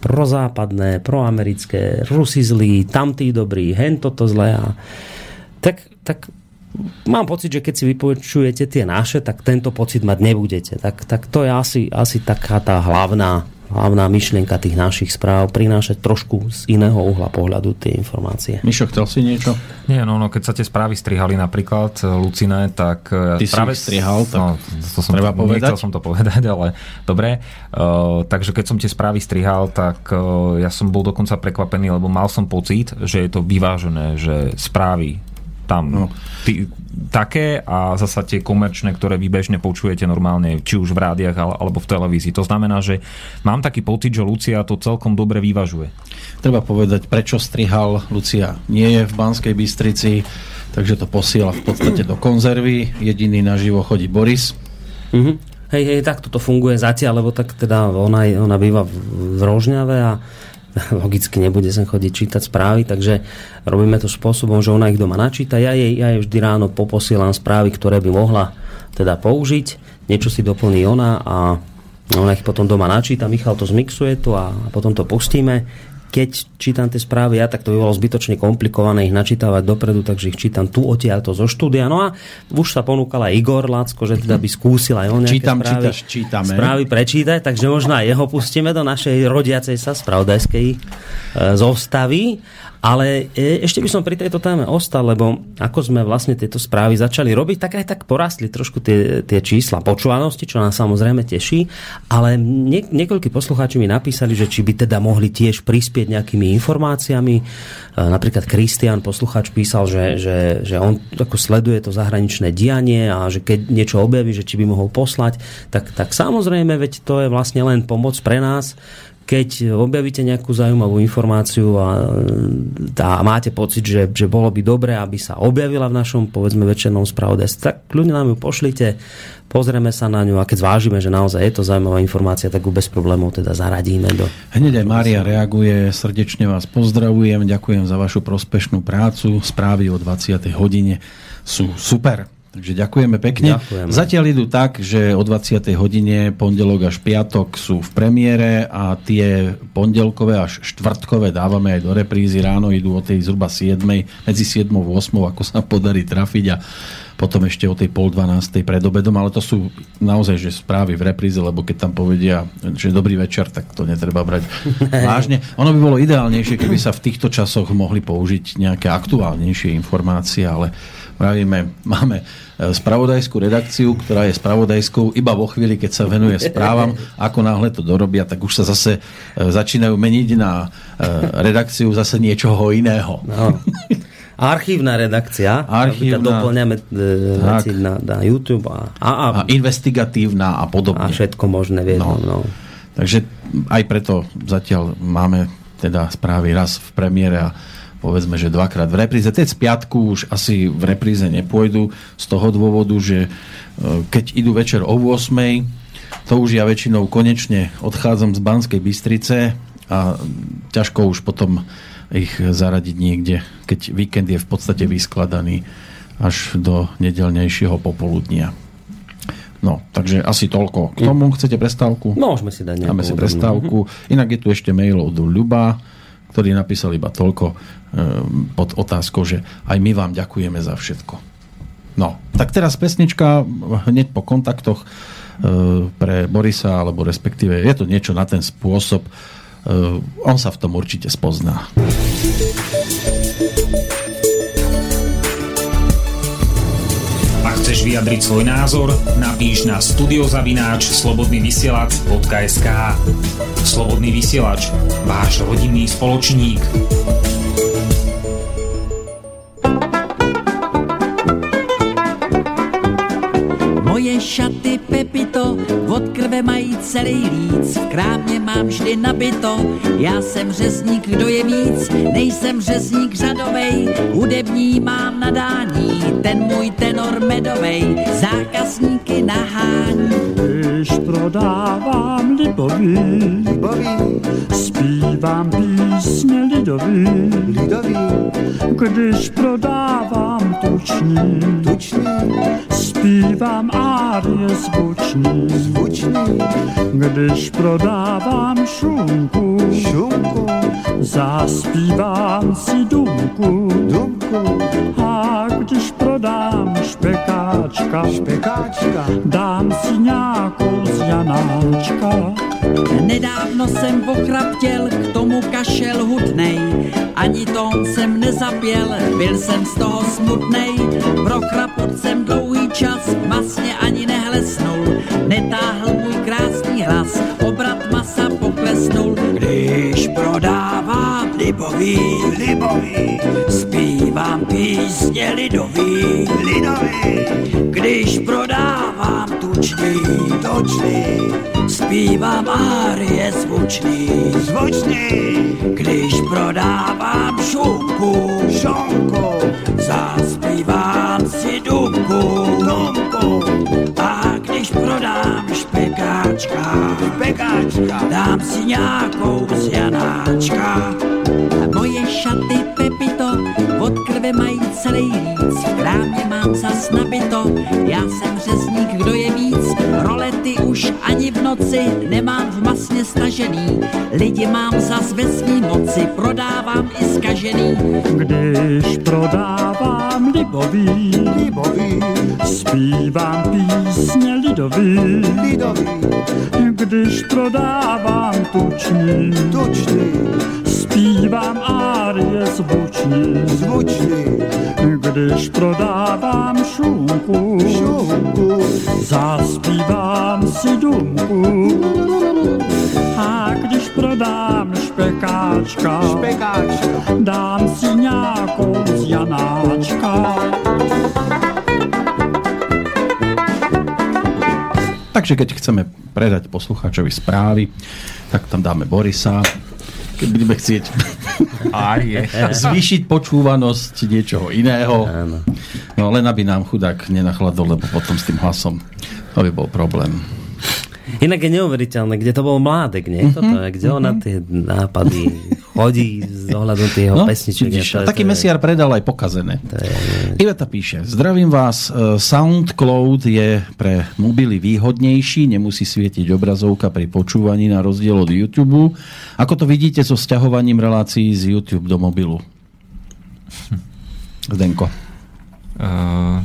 prozápadné, proamerické, Rusi zlí, tamtí dobrí, hen toto zlé a tak, tak mám pocit, že keď si vypočujete tie naše, tak tento pocit mať nebudete. Tak, tak to je asi, asi taká tá hlavná hlavná myšlienka tých našich správ prinášať trošku z iného uhla pohľadu tie informácie. Mišo, chcel si niečo? Nie, no, no keď sa tie správy strihali napríklad, e, Lucine, tak... e, Ty práve, si ich strihal, tak no, to som treba to, povedať. Nechcel som to povedať, ale dobre. Uh, takže keď som tie správy strihal, tak uh, ja som bol dokonca prekvapený, lebo mal som pocit, že je to vyvážené, že správy tam No. ty, také a zasa tie komerčné, ktoré vy bežne počujete normálne, či už v rádiách ale- alebo v televízii. To znamená, že mám taký pocit, že Lucia to celkom dobre vyvažuje. Treba povedať, prečo strihal. Lucia nie je v Banskej Bystrici, takže to posiela v podstate do konzervy. Jediný naživo chodí Boris. Mhm. Hej, hej, tak toto funguje zatiaľ, lebo tak teda ona, ona býva v, v Rožňave a logicky nebude sem chodiť čítať správy, takže robíme to spôsobom, že ona ich doma načíta. Ja jej, ja jej vždy ráno poposielam správy, ktoré by mohla teda použiť. Niečo si doplní ona a ona ich potom doma načíta. Michal to zmixuje tu a potom to pustíme. Keď čítam tie správy ja, tak to by bolo zbytočne komplikované ich načítavať dopredu, takže ich čítam tu odtiaľ to zo štúdia. No a už sa ponúkal aj Igor Lacko, že teda by skúsil aj on nejaké Čítam, správy, čítaš, čítame. správy prečítať, takže možno aj jeho pustíme do našej rodiacej sa spravodajskej e, zostavy. Ale e, ešte by som pri tejto téme ostal, lebo ako sme vlastne tieto správy začali robiť, tak aj tak porastli trošku tie, tie čísla počúvanosti, čo nás samozrejme teší, ale nie, niekoľkí poslucháči mi napísali, že či by teda mohli tiež prispieť nejakými informáciami. E, napríklad Kristian, poslucháč, písal, že, že, že on ako sleduje to zahraničné dianie a že keď niečo objaví, že či by mohol poslať, tak, tak samozrejme, veď to je vlastne len pomoc pre nás, keď objavíte nejakú zaujímavú informáciu a, a máte pocit, že, že bolo by dobré, aby sa objavila v našom, povedzme, večernom spravodajstve, tak ľudia nám ju pošlite, pozrieme sa na ňu a keď zvážime, že naozaj je to zaujímavá informácia, tak ju bez problémov teda zaradíme do... Hneď aj Mária reaguje, srdečne vás pozdravujem, ďakujem za vašu prospešnú prácu, správy o 20. hodine sú super. Takže ďakujeme pekne. Ďakujeme. Zatiaľ idú tak, že o 20. hodine pondelok až piatok sú v premiére a tie pondelkové až štvrtkové dávame aj do reprízy. Ráno idú o tej zhruba 7. medzi 7 a 8, ako sa podarí trafiť a potom ešte o tej pol 12. pred obedom, ale to sú naozaj že správy v repríze, lebo keď tam povedia, že dobrý večer, tak to netreba brať vážne. Ono by bolo ideálnejšie, keby sa v týchto časoch mohli použiť nejaké aktuálnejšie informácie, ale Pravíme, máme e, spravodajskú redakciu, ktorá je spravodajskou iba vo chvíli, keď sa venuje správam. Ako náhle to dorobia, tak už sa zase e, začínajú meniť na e, redakciu zase niečoho iného. No. Archívna redakcia. Archívna. Doplňame veci na, na YouTube a, a, a, A investigatívna a a podobne. všetko možné v jednom. No. Takže aj preto zatiaľ máme teda správy raz v premiére a povedzme, že dvakrát v repríze. Teď z piatku už asi v repríze nepôjdu z toho dôvodu, že e, keď idú večer o 8 to už ja väčšinou konečne odchádzam z Banskej Bystrice a ťažko už potom ich zaradiť niekde, keď víkend je v podstate vyskladaný až do nedelnejšieho popoludnia. No, takže asi toľko. K tomu chcete prestávku? Môžeme si dať nejakú Dáme si prestávku. Inak je tu ešte mail od Ľuba, ktorý napísal iba toľko e, pod otázkou, že aj my vám ďakujeme za všetko. No, tak teraz pesnička hneď po kontaktoch e, pre Borisa, alebo respektíve je to niečo na ten spôsob. E, on sa v tom určite spozná. Chceš vyjadriť svoj názor, napíš na studiozavináč slobodnyvysielac.sk Slobodný vysielač, váš rodinný spoločník. Moje šaty od krve mají celý líc. V krámě mám vždy nabito, já jsem řezník, kdo je víc. Nejsem řezník řadovej, hudební mám nadání. Ten můj tenor medovej, zákazníky nahání. Když prodávám libový, libový, zpívám písně lidový, lidový. Když prodávám tučný, tučný, zpívám árie zvučný, zvučný. Když prodávám šunku, šunku, zaspívám si dumku, dumku. A když prodám špekáčka, špekáčka, dám si nějakou z Janáčka. Nedávno jsem pochraptěl, k tomu kašel hutnej. Ani tón jsem nezapěl, byl jsem z toho smutnej. Pro chrapot jsem dlouhý čas, masně ani nehlesnul. Netáhl můj krásný hlas, obrat masa poklesnul. Když prodávám libový, libový, zpívám písně lidový, lidový. Když prodávám tučný, tučný, zpívám árie zvučný, zvučný. Když prodávám šunku, šunku, zaspívám si dumku, dumku. A když prodám špekáčka, špekáčka, dám si nějakou z Janáčka. Moje šaty Pepito od krve mají celý líc. V krámě mám zas nabito, já jsem řezník, kdo je víc. Rolety už ani v noci nemám v masně stažený. Lidi mám zas ve svý moci, prodávám i skažený. Když prodávám libový, libový, zpívám písně lidový, lidový. Když prodávám tučný, tučný, zpívám árie zvučný, zvučný. Když prodávám šunku, šunku, zaspívám si dumku. A když prodám špekáčka, špekáčka, dám si nějakou z Janáčka. Takže keď chceme predať poslucháčovi správy, tak tam dáme Borisa. Keď budeme chcieť zvýšiť počúvanosť niečoho iného. No len aby nám chudák nenachladol, lebo potom s tým hlasom to by bol problém. Inak je neuveriteľné, kde to bol mládek, nie? Mhm, Toto, kde on na tie nápady chodí z ohľadom tých jeho No, pesničiek. vidíš, To je- taký to je- mesiar predal aj pokazené. Iveta píše, zdravím vás, e, SoundCloud je pre mobily výhodnejší, nemusí svietiť obrazovka pri počúvaní na rozdiel od YouTube. Ako to vidíte so sťahovaním relácií z YouTube do mobilu? Zdenko. Uh,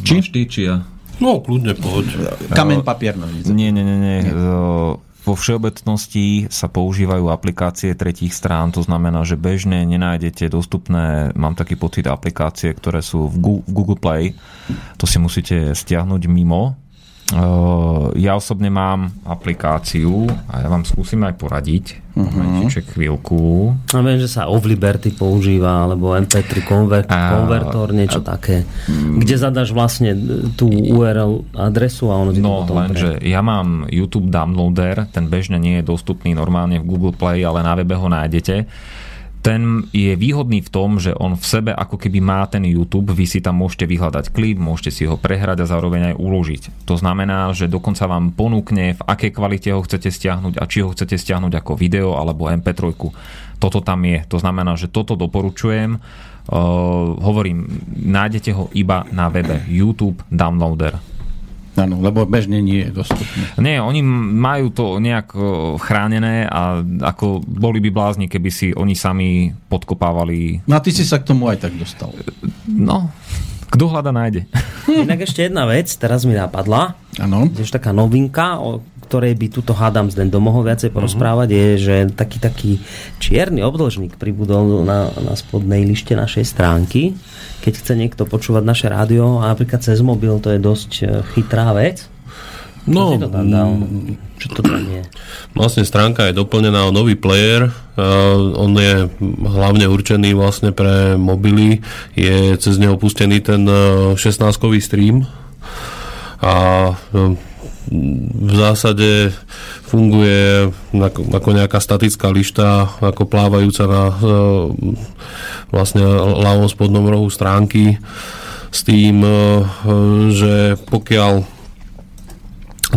Či? Máš ty, či ja? No, kľudne poď. Kameň, papier, nožice. Nie, nie, nie. nie. Uh, Vo všeobecnosti sa používajú aplikácie tretích strán, to znamená, že bežne nenájdete dostupné, mám taký pocit, aplikácie, ktoré sú v Google Play. To si musíte stiahnuť mimo. Uh, Ja osobne mám aplikáciu a ja vám skúsim aj poradiť. Momentíček, chvíľku. A viem, že sa Of Liberty používa, alebo MP3 konver- A- konvertor, niečo také. Kde zadaš vlastne tú URL adresu a ono ti to No, lenže ja mám YouTube downloader, ten bežne nie je dostupný normálne v Google Play, ale na webe ho nájdete. Ten je výhodný v tom, že on v sebe ako keby má ten YouTube, vy si tam môžete vyhľadať klip, môžete si ho prehrať a zároveň aj uložiť. To znamená, že dokonca vám ponúkne, v akej kvalite ho chcete stiahnuť a či ho chcete stiahnuť ako video alebo MP3. Toto tam je. To znamená, že toto doporučujem. Uh, hovorím, nájdete ho iba na webe YouTube Downloader. Áno, lebo bežne nie je dostupné. Nie, oni majú to nejak e, chránené a ako boli by blázni, keby si oni sami podkopávali. No a ty si sa k tomu aj tak dostal. No, kto hľada nájde. Inak ešte jedna vec, teraz mi napadla. Áno. Tiež taká novinka, o ktorej by tuto hádam z do mohol viacej porozprávať, je, že taký taký čierny obdĺžnik pribudol na, na spodnej lište našej stránky. Keď chce niekto počúvať naše rádio, a napríklad cez mobil, to je dosť e, chytrá vec. No, to tam dal? Čo to tam je? Vlastne stránka je doplnená o nový player. Uh, on je hlavne určený vlastne pre mobily. Je cez neho pustený ten uh, 16-kový stream. A uh, v zásade funguje ako, ako nejaká statická lišta, ako plávajúca na uh, vlastne ľavom spodnom rohu stránky s tým, uh, že pokiaľ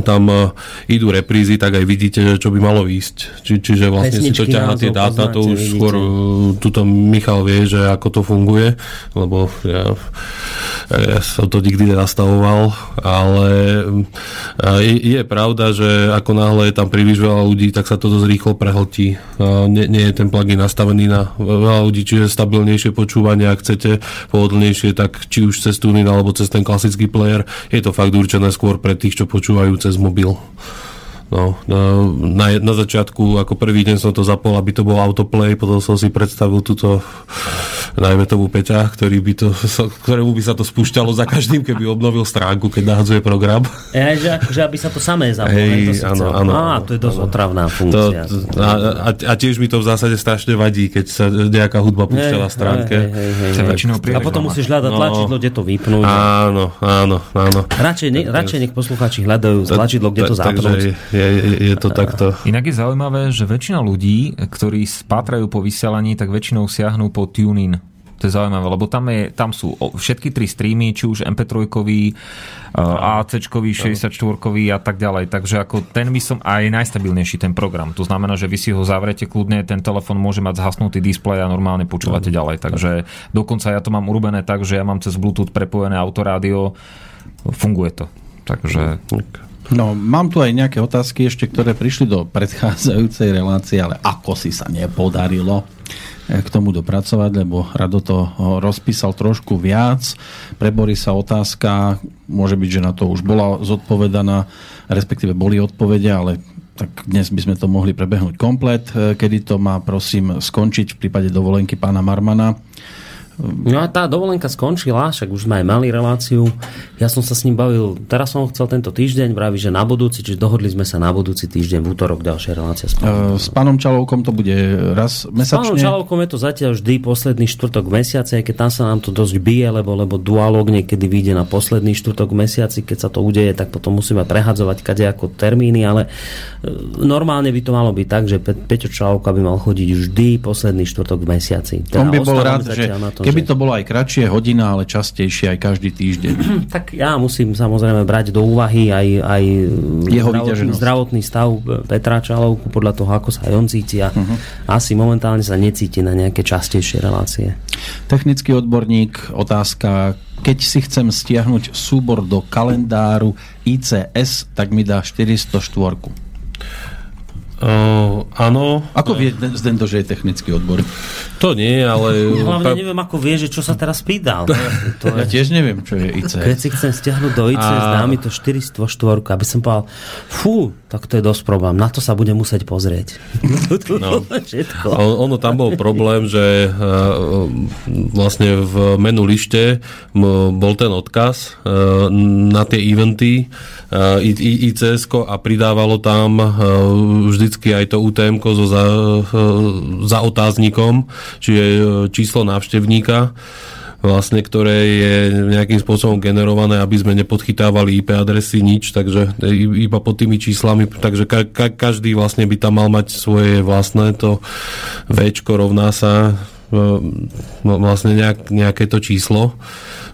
tam uh, idú reprízy, tak aj vidíte, že čo by malo výjsť. Či, čiže vlastne si to Pesničky ťahá tie dáta, to už vidíte. skôr uh, tuto Michal vie, že ako to funguje, lebo ja, ja som to nikdy nenastavoval, ale uh, je, je pravda, že ako náhle je tam príliš veľa ľudí, tak sa to dosť rýchlo prehltí. Uh, nie, nie je ten plugin nastavený na veľa ľudí, čiže stabilnejšie počúvanie, ak chcete pohodlnejšie, tak či už cez tuning alebo cez ten klasický player, je to fakt určené skôr pre tých, čo počúvajú cez mobil. No, na, na začiatku, ako prvý deň som to zapol, aby to bol autoplay, potom som si predstavil túto najmä tomu Peťa, ktorý by to, ktorému by sa to spúšťalo za každým, keby obnovil stránku, keď nahadzuje program. Ja, že, akože aby sa to samé zaplo. Hej, hej, to áno, áno, Á, to je dosť áno. otravná To, funkcia. a, a, a tiež mi to v zásade strašne vadí, keď sa nejaká hudba púšťa na stránke. Hej, hej, hej, To hej. väčšinou A potom musíš hľadať No. tlačidlo, kde to vypnúť. Áno, áno, áno. Radšej, ne, radšej nech poslucháči hľadajú tlačidlo, kde to zapnúť. je, je, je to takto. Inak je zaujímavé, že väčšina ľudí, ktorí spátrajú po vysielaní, tak väčšinou siahnú po TuneIn. To je zaujímavé, lebo tam, je, tam sú všetky tri streamy, či už MP3, AC, 64 a tak ďalej. Takže ako ten by som aj najstabilnejší ten program. To znamená, že vy si ho zavrete kľudne, ten telefon môže mať zhasnutý displej a normálne počúvate ďalej. Takže dokonca ja to mám urobené tak, že ja mám cez Bluetooth prepojené autorádio. Funguje to. Takže No, mám tu aj nejaké otázky ešte, ktoré prišli do predchádzajúcej relácie, ale ako si sa nepodarilo eh, k tomu dopracovať, lebo Rado to oh, rozpísal trošku viac. Pre Borisa otázka, môže byť, že na to už bola zodpovedaná, respektíve boli odpovede, ale tak dnes by sme to mohli prebehnúť komplet. Eh, Kedy to má, prosím, skončiť v prípade dovolenky pána Marmana? No a tá dovolenka skončila, však už sme aj mali reláciu. Ja som sa s ním bavil, teraz som ho chcel tento týždeň, vraví, že na budúci, čiže dohodli sme sa na budúci týždeň, v útorok ďalšia relácia. s pánom. Eh, S pánom Čalovkom to bude raz S pánom mesačne? Čalovkom je to zatiaľ vždy posledný štvrtok v mesiaci, aj keď tam sa nám to dosť bije, lebo, lebo dualog niekedy vyjde na posledný štvrtok v mesiaci, keď sa to udeje, tak potom musíme prehadzovať kade ako termíny, ale e, normálne by to malo byť tak, že Pe- Peťo Čalovka by mal chodiť vždy posledný štvrtok v mesiaci. Teda On by bol rád, že zatiaľ tom, keby to bolo aj kratšie hodina, ale častejšie aj každý týždeň. Tak ja musím samozrejme brať do úvahy aj, aj Jeho zdravotný, zdravotný stav Petra Čalovku podľa toho, ako sa aj on cíti a Mhm. asi momentálne sa necíti na nejaké častejšie relácie. Technický odborník, otázka, keď si chcem stiahnuť súbor do kalendáru ICS, tak mi dá 404. Uh, áno. Ako vie Zdendo, že je technický odbor? To nie, ale... Ja hlavne neviem, ako vie, že čo sa teraz pýtal. To Ja je, tiež neviem, čo je keď ICS. si chcem stiahnuť do ICS, A- dá mi to 404, aby som povedal, fú, tak to je dosť problém, na to sa budem musieť pozrieť. No. Ono tam bol problém, že uh, vlastne v menu lište bol ten odkaz uh, na tie eventy ICS a pridávalo tam vždycky aj to UTM so za, za otáznikom, čiže číslo návštevníka vlastne, ktoré je nejakým spôsobom generované, aby sme nepodchytávali IP adresy, nič, takže iba pod tými číslami, takže ka- ka- každý vlastne by tam mal mať svoje vlastné to Včko rovná sa e, vlastne nejak, nejaké to číslo.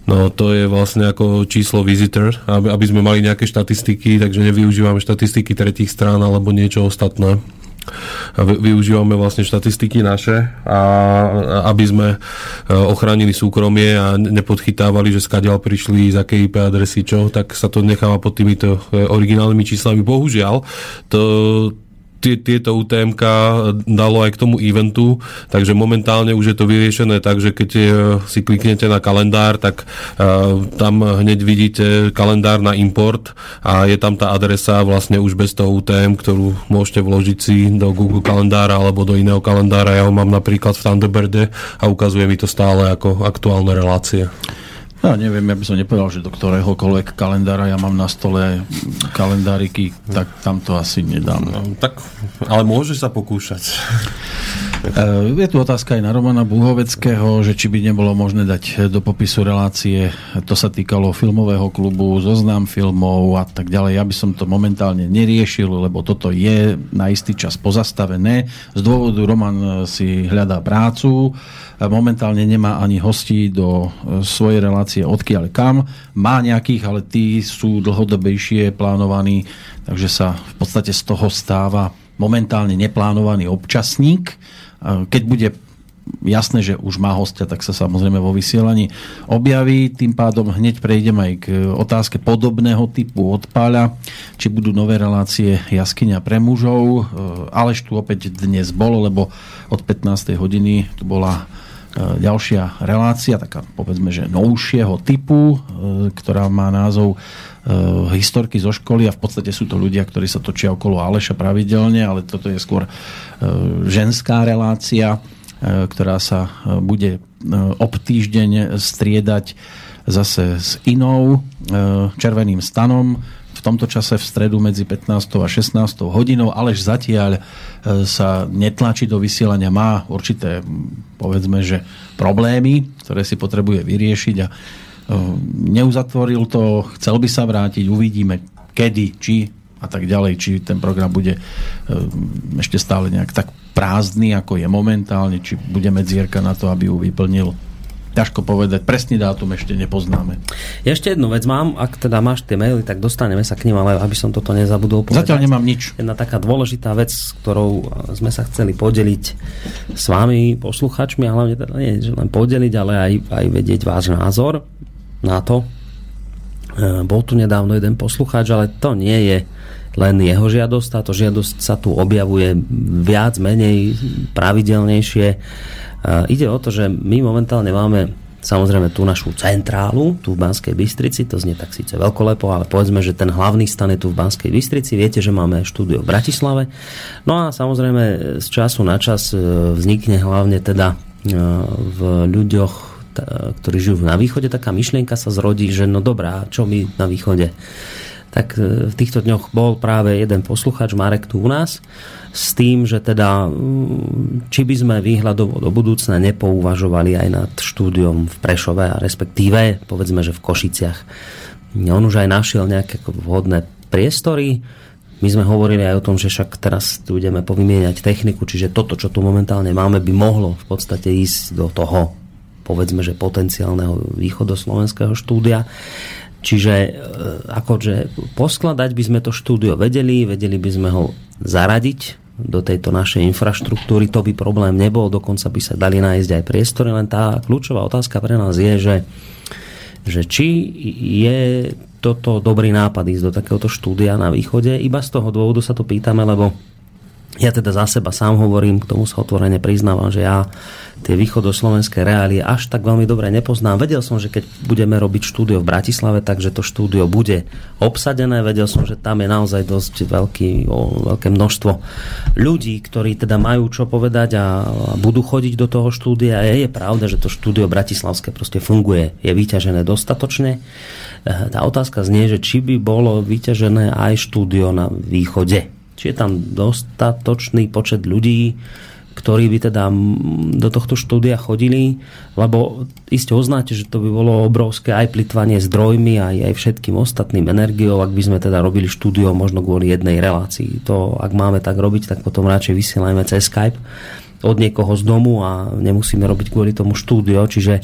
No to je vlastne ako číslo visitor, aby, aby sme mali nejaké štatistiky, takže nevyužívame štatistiky tretích strán alebo niečo ostatné. Vy- využívame vlastne štatistiky naše, a, aby sme e, ochránili súkromie a nepodchytávali, že skadiaľ prišli, z akej IP adresy čo, tak sa to necháva pod týmito e, originálnymi číslami. Bohužiaľ, to, tieto UTMK dalo aj k tomu eventu, takže momentálne už je to vyriešené tak, že keď e, si kliknete na kalendár, tak uh, tam hneď vidíte kalendár na import a je tam tá adresa vlastne už bez toho UTM, ktorú môžete vložiť si do Google kalendára alebo do iného kalendára. Ja ho mám napríklad v Thunderbirde a ukazuje mi to stále ako aktuálne relácie. Ja neviem, ja by som nepovedal, že do ktoréhokoľvek kalendára ja mám na stole kalendáriky, tak tam to asi nedám. No, tak, ale môžeš sa pokúšať. E, Je tu otázka aj na Romana Buhoveckého, že či by nebolo možné dať do popisu relácie, to sa týkalo filmového klubu, zoznam filmov a tak ďalej. Ja by som to momentálne neriešil, lebo toto je na istý čas pozastavené. Z dôvodu Roman si hľadá prácu, momentálne nemá ani hostí do e, svojej relácie odkiaľ kam. Má nejakých, ale tí sú dlhodobejšie plánovaní, takže sa v podstate z toho stáva momentálne neplánovaný občasník. E, Keď bude jasné, že už má hostia, tak sa samozrejme vo vysielaní objaví. Tým pádom hneď prejdem aj k otázke podobného typu od Páľa, či budú nové relácie Jaskyňa pre mužov. E, Aleš tu opäť dnes bol, lebo od 15. hodiny tu bola ďalšia relácia, taká povedzme, že novšieho typu, e, ktorá má názov e, historky zo školy. A v podstate sú to ľudia, ktorí sa točia okolo Aleša pravidelne, ale toto je skôr e, ženská relácia, e, ktorá sa e, bude e, ob týždeň striedať zase s inou e, červeným stanom v tomto čase v stredu medzi 15. a 16. hodinou, alež zatiaľ e, sa netlačí do vysielania, má určité, povedzme, že problémy, ktoré si potrebuje vyriešiť a e, neuzatvoril to, chcel by sa vrátiť, uvidíme kedy, či a tak ďalej, či ten program bude ešte stále nejak tak prázdny, ako je momentálne, či bude medzierka na to, aby ju vyplnil ťažko povedať, presný dátum ešte nepoznáme. Ešte jednu vec mám, ak teda máš tie maily, tak dostaneme sa k nim, ale aby som toto nezabudol povedať. Zatiaľ nemám nič. Jedna taká dôležitá vec, s ktorou sme sa chceli podeliť s vami, posluchačmi, a hlavne teda nie, že len podeliť, ale aj, aj vedieť váš názor na to. E, Bol tu nedávno jeden poslucháč, ale to nie je len jeho žiadosť. Táto žiadosť sa tu objavuje viac, menej, pravidelnejšie. E, Ide o to, že my momentálne máme samozrejme tú našu centrálu tu v Banskej Bystrici, to znie tak síce veľkolepo, ale povedzme, že ten hlavný stan je tu v Banskej Bystrici, viete, že máme štúdio v Bratislave. No a samozrejme z času na čas e, vznikne hlavne teda e, v ľuďoch, ktorí žijú na východe, taká myšlienka sa zrodí, že no dobrá, čo my na východe? Tak e, v týchto dňoch bol práve jeden posluchač, Marek tu u nás, s tým, že teda mm, či by sme výhľadovo do budúcna nepouvažovali aj nad štúdiom v Prešove a respektíve povedzme, že v Košiciach. On už aj našiel nejaké vhodné priestory. My sme hovorili aj o tom, že však teraz tu ideme povymieňať techniku, čiže toto, čo tu momentálne máme, by mohlo v podstate ísť do toho povedzme, že potenciálneho východoslovenského štúdia. Čiže e, akože poskladať by sme to štúdio vedeli, vedeli by sme ho zaradiť do tejto našej infraštruktúry, to by problém nebol, dokonca by sa dali nájsť aj priestory, len tá kľúčová otázka pre nás je, že, že či je toto dobrý nápad ísť do takéhoto štúdia na východe, iba z toho dôvodu sa to pýtame, lebo ja teda za seba sám hovorím, k tomu sa otvorene priznávam, že ja tie východoslovenské reálie až tak veľmi dobre nepoznám. Vedel som, že keď budeme robiť štúdio v Bratislave, takže to štúdio bude obsadené. Vedel som, že tam je naozaj dosť veľký, o, veľké množstvo ľudí, ktorí teda majú čo povedať a budú chodiť do toho štúdia. A je pravda, že to štúdio bratislavské proste funguje. Je vyťažené dostatočne. Tá otázka znie, že či by bolo vyťažené aj štúdio na východe. Či je tam dostatočný počet ľudí, ktorí by teda do tohto štúdia chodili, lebo iste uznáte, že to by bolo obrovské aj plitvanie zdrojmi, aj, aj všetkým ostatným energiou, ak by sme teda robili štúdio možno kvôli jednej relácii. To, ak máme tak robiť, tak potom radšej vysielajme cez Skype od niekoho z domu a nemusíme robiť kvôli tomu štúdio, čiže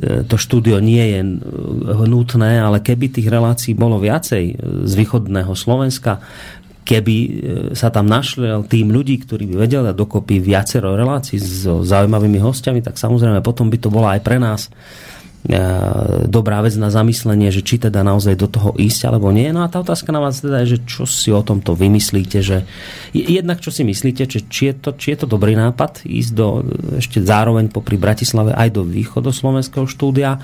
to štúdio nie je nutné, ale keby tých relácií bolo viacej z východného Slovenska, keby e, sa tam našli tým ľudí, ktorí by vedeli dať dokopy viacero relácií s zaujímavými hostiami, tak samozrejme potom by to bola aj pre nás e, dobrá vec na zamyslenie, že či teda naozaj do toho ísť alebo nie. No a tá otázka na vás teda je, že čo si o tomto vymyslíte, že jednak čo si myslíte, že či je to, či je to dobrý nápad ísť do, ešte zároveň popri Bratislave aj do východoslovenského štúdia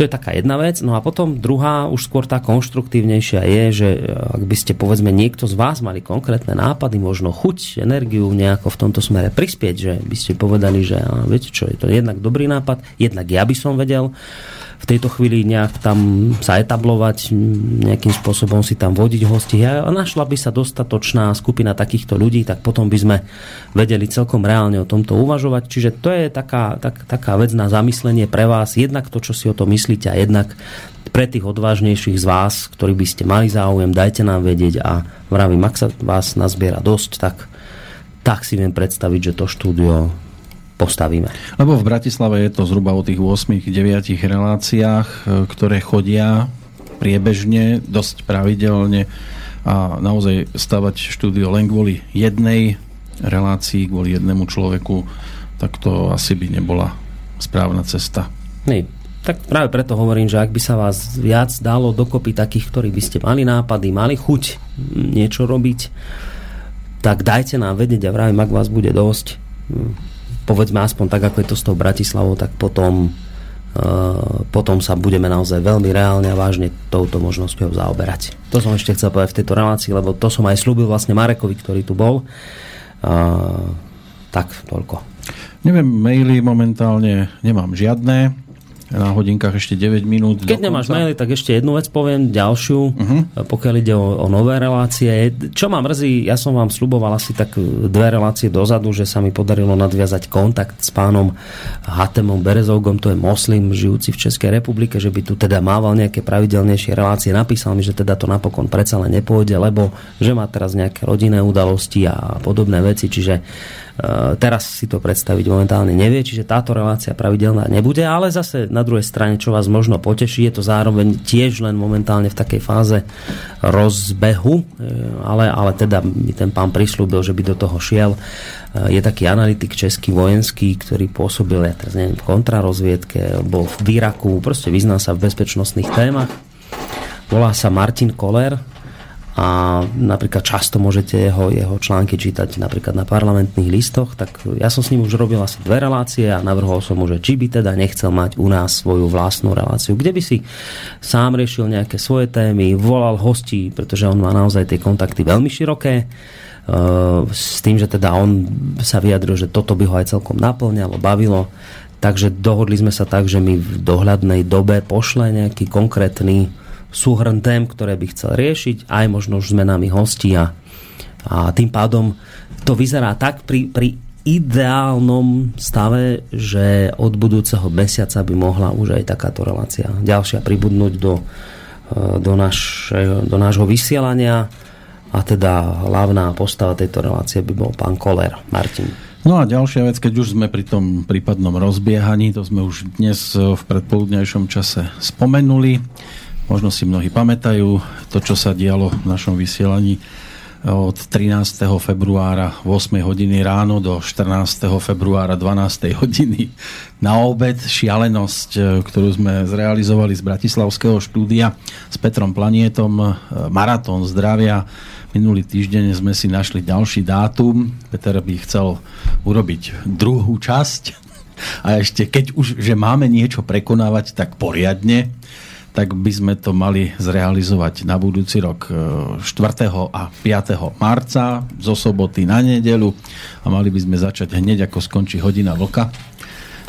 to je taká jedna vec. No a potom druhá, už skôr tá konštruktívnejšia je, že e, ak by ste povedzme niekto z vás mali konkrétne nápady, možno chuť, energiu nejako v tomto smere prispieť, že by ste povedali, že a, viete čo, je to jednak dobrý nápad, jednak ja by som vedel v tejto chvíli nejak tam sa etablovať, nejakým spôsobom si tam vodiť hosti a našla by sa dostatočná skupina takýchto ľudí, tak potom by sme vedeli celkom reálne o tomto uvažovať. Čiže to je taká, tak, taká vec na zamyslenie pre vás, jednak to, čo si o to myslíte a jednak pre tých odvážnejších z vás, ktorí by ste mali záujem, dajte nám vedieť a vravím, ak sa vás nazbiera dosť, tak, tak si viem predstaviť, že to štúdio postavíme. Lebo v Bratislave je to zhruba o tých 8-9 reláciách, e, ktoré chodia priebežne, dosť pravidelne a naozaj stavať štúdio len kvôli jednej relácii, kvôli jednému človeku, tak to asi by nebola správna cesta. Nej. Tak práve preto hovorím, že ak by sa vás viac dalo dokopy takých, ktorí by ste mali nápady, mali chuť niečo robiť, tak dajte nám vedieť a vravím, ak vás bude dosť, povedzme aspoň tak, ako je to s tou Bratislavou, tak potom, uh, potom sa budeme naozaj veľmi reálne a vážne touto možnosťou zaoberať. To som ešte chcel povedať v tejto relácii, lebo to som aj slúbil vlastne Marekovi, ktorý tu bol. Uh, tak, toľko. Neviem, maily momentálne nemám žiadne na hodinkách ešte 9 minút. Keď nemáš maily, tak ešte jednu vec poviem, ďalšiu, uh-huh. pokiaľ ide o, o nové relácie. Čo ma mrzí, ja som vám sluboval asi tak dve relácie dozadu, že sa mi podarilo nadviazať kontakt s pánom Hatemom Berezovgom, to je moslim žijúci v Českej republike, že by tu teda mával nejaké pravidelnejšie relácie. Napísal mi, že teda to napokon predsa len nepôjde, lebo že má teraz nejaké rodinné udalosti a podobné veci, čiže teraz si to predstaviť momentálne nevie, čiže táto relácia pravidelná nebude, ale zase na druhej strane, čo vás možno poteší, je to zároveň tiež len momentálne v takej fáze rozbehu, eh, ale, ale teda mi ten pán prislúbil, že by do toho šiel. Eh, je taký analytik český vojenský, ktorý pôsobil, ja teraz neviem, v kontrarozviedke, bol v Iraku, proste vyzná sa v bezpečnostných témach. Volá sa Martin Koller, a napríklad často môžete jeho, jeho články čítať napríklad na parlamentných listoch, tak ja som s ním už robil asi dve relácie a navrhol som mu, že či by teda nechcel mať u nás svoju vlastnú reláciu, kde by si sám riešil nejaké svoje témy, volal hostí, pretože on má naozaj tie kontakty veľmi široké, e, s tým, že teda on sa vyjadril, že toto by ho aj celkom naplňalo, bavilo, takže dohodli sme sa tak, že mi v dohľadnej dobe pošle nejaký konkrétny súhrn tém, ktoré by chcel riešiť, aj možno už zmenami hostí a, tým pádom to vyzerá tak pri, pri ideálnom stave, že od budúceho mesiaca by mohla už aj takáto relácia ďalšia pribudnúť do, e, do, naš, do nášho vysielania a teda hlavná postava tejto relácie by bol pán Koller, Martin. No a ďalšia vec, keď už sme pri tom prípadnom rozbiehaní, to sme už dnes v predpoludnejšom čase spomenuli, Možno si mnohí pamätajú to, čo sa dialo v našom vysielaní od 13. februára 8 hodiny ráno do 14. februára 12. hodiny na obed. Šialenosť, e, ktorú sme zrealizovali z Bratislavského štúdia s Petrom Planietom. E, Maratón zdravia. Minulý týždeň sme si našli ďalší dátum. Peter by chcel urobiť druhú časť. A ešte keď už, že máme niečo prekonávať, tak poriadne tak by sme to mali zrealizovať na budúci rok 4. E, a 5. marca zo soboty na nedelu a mali by sme začať hneď ako skončí hodina vlka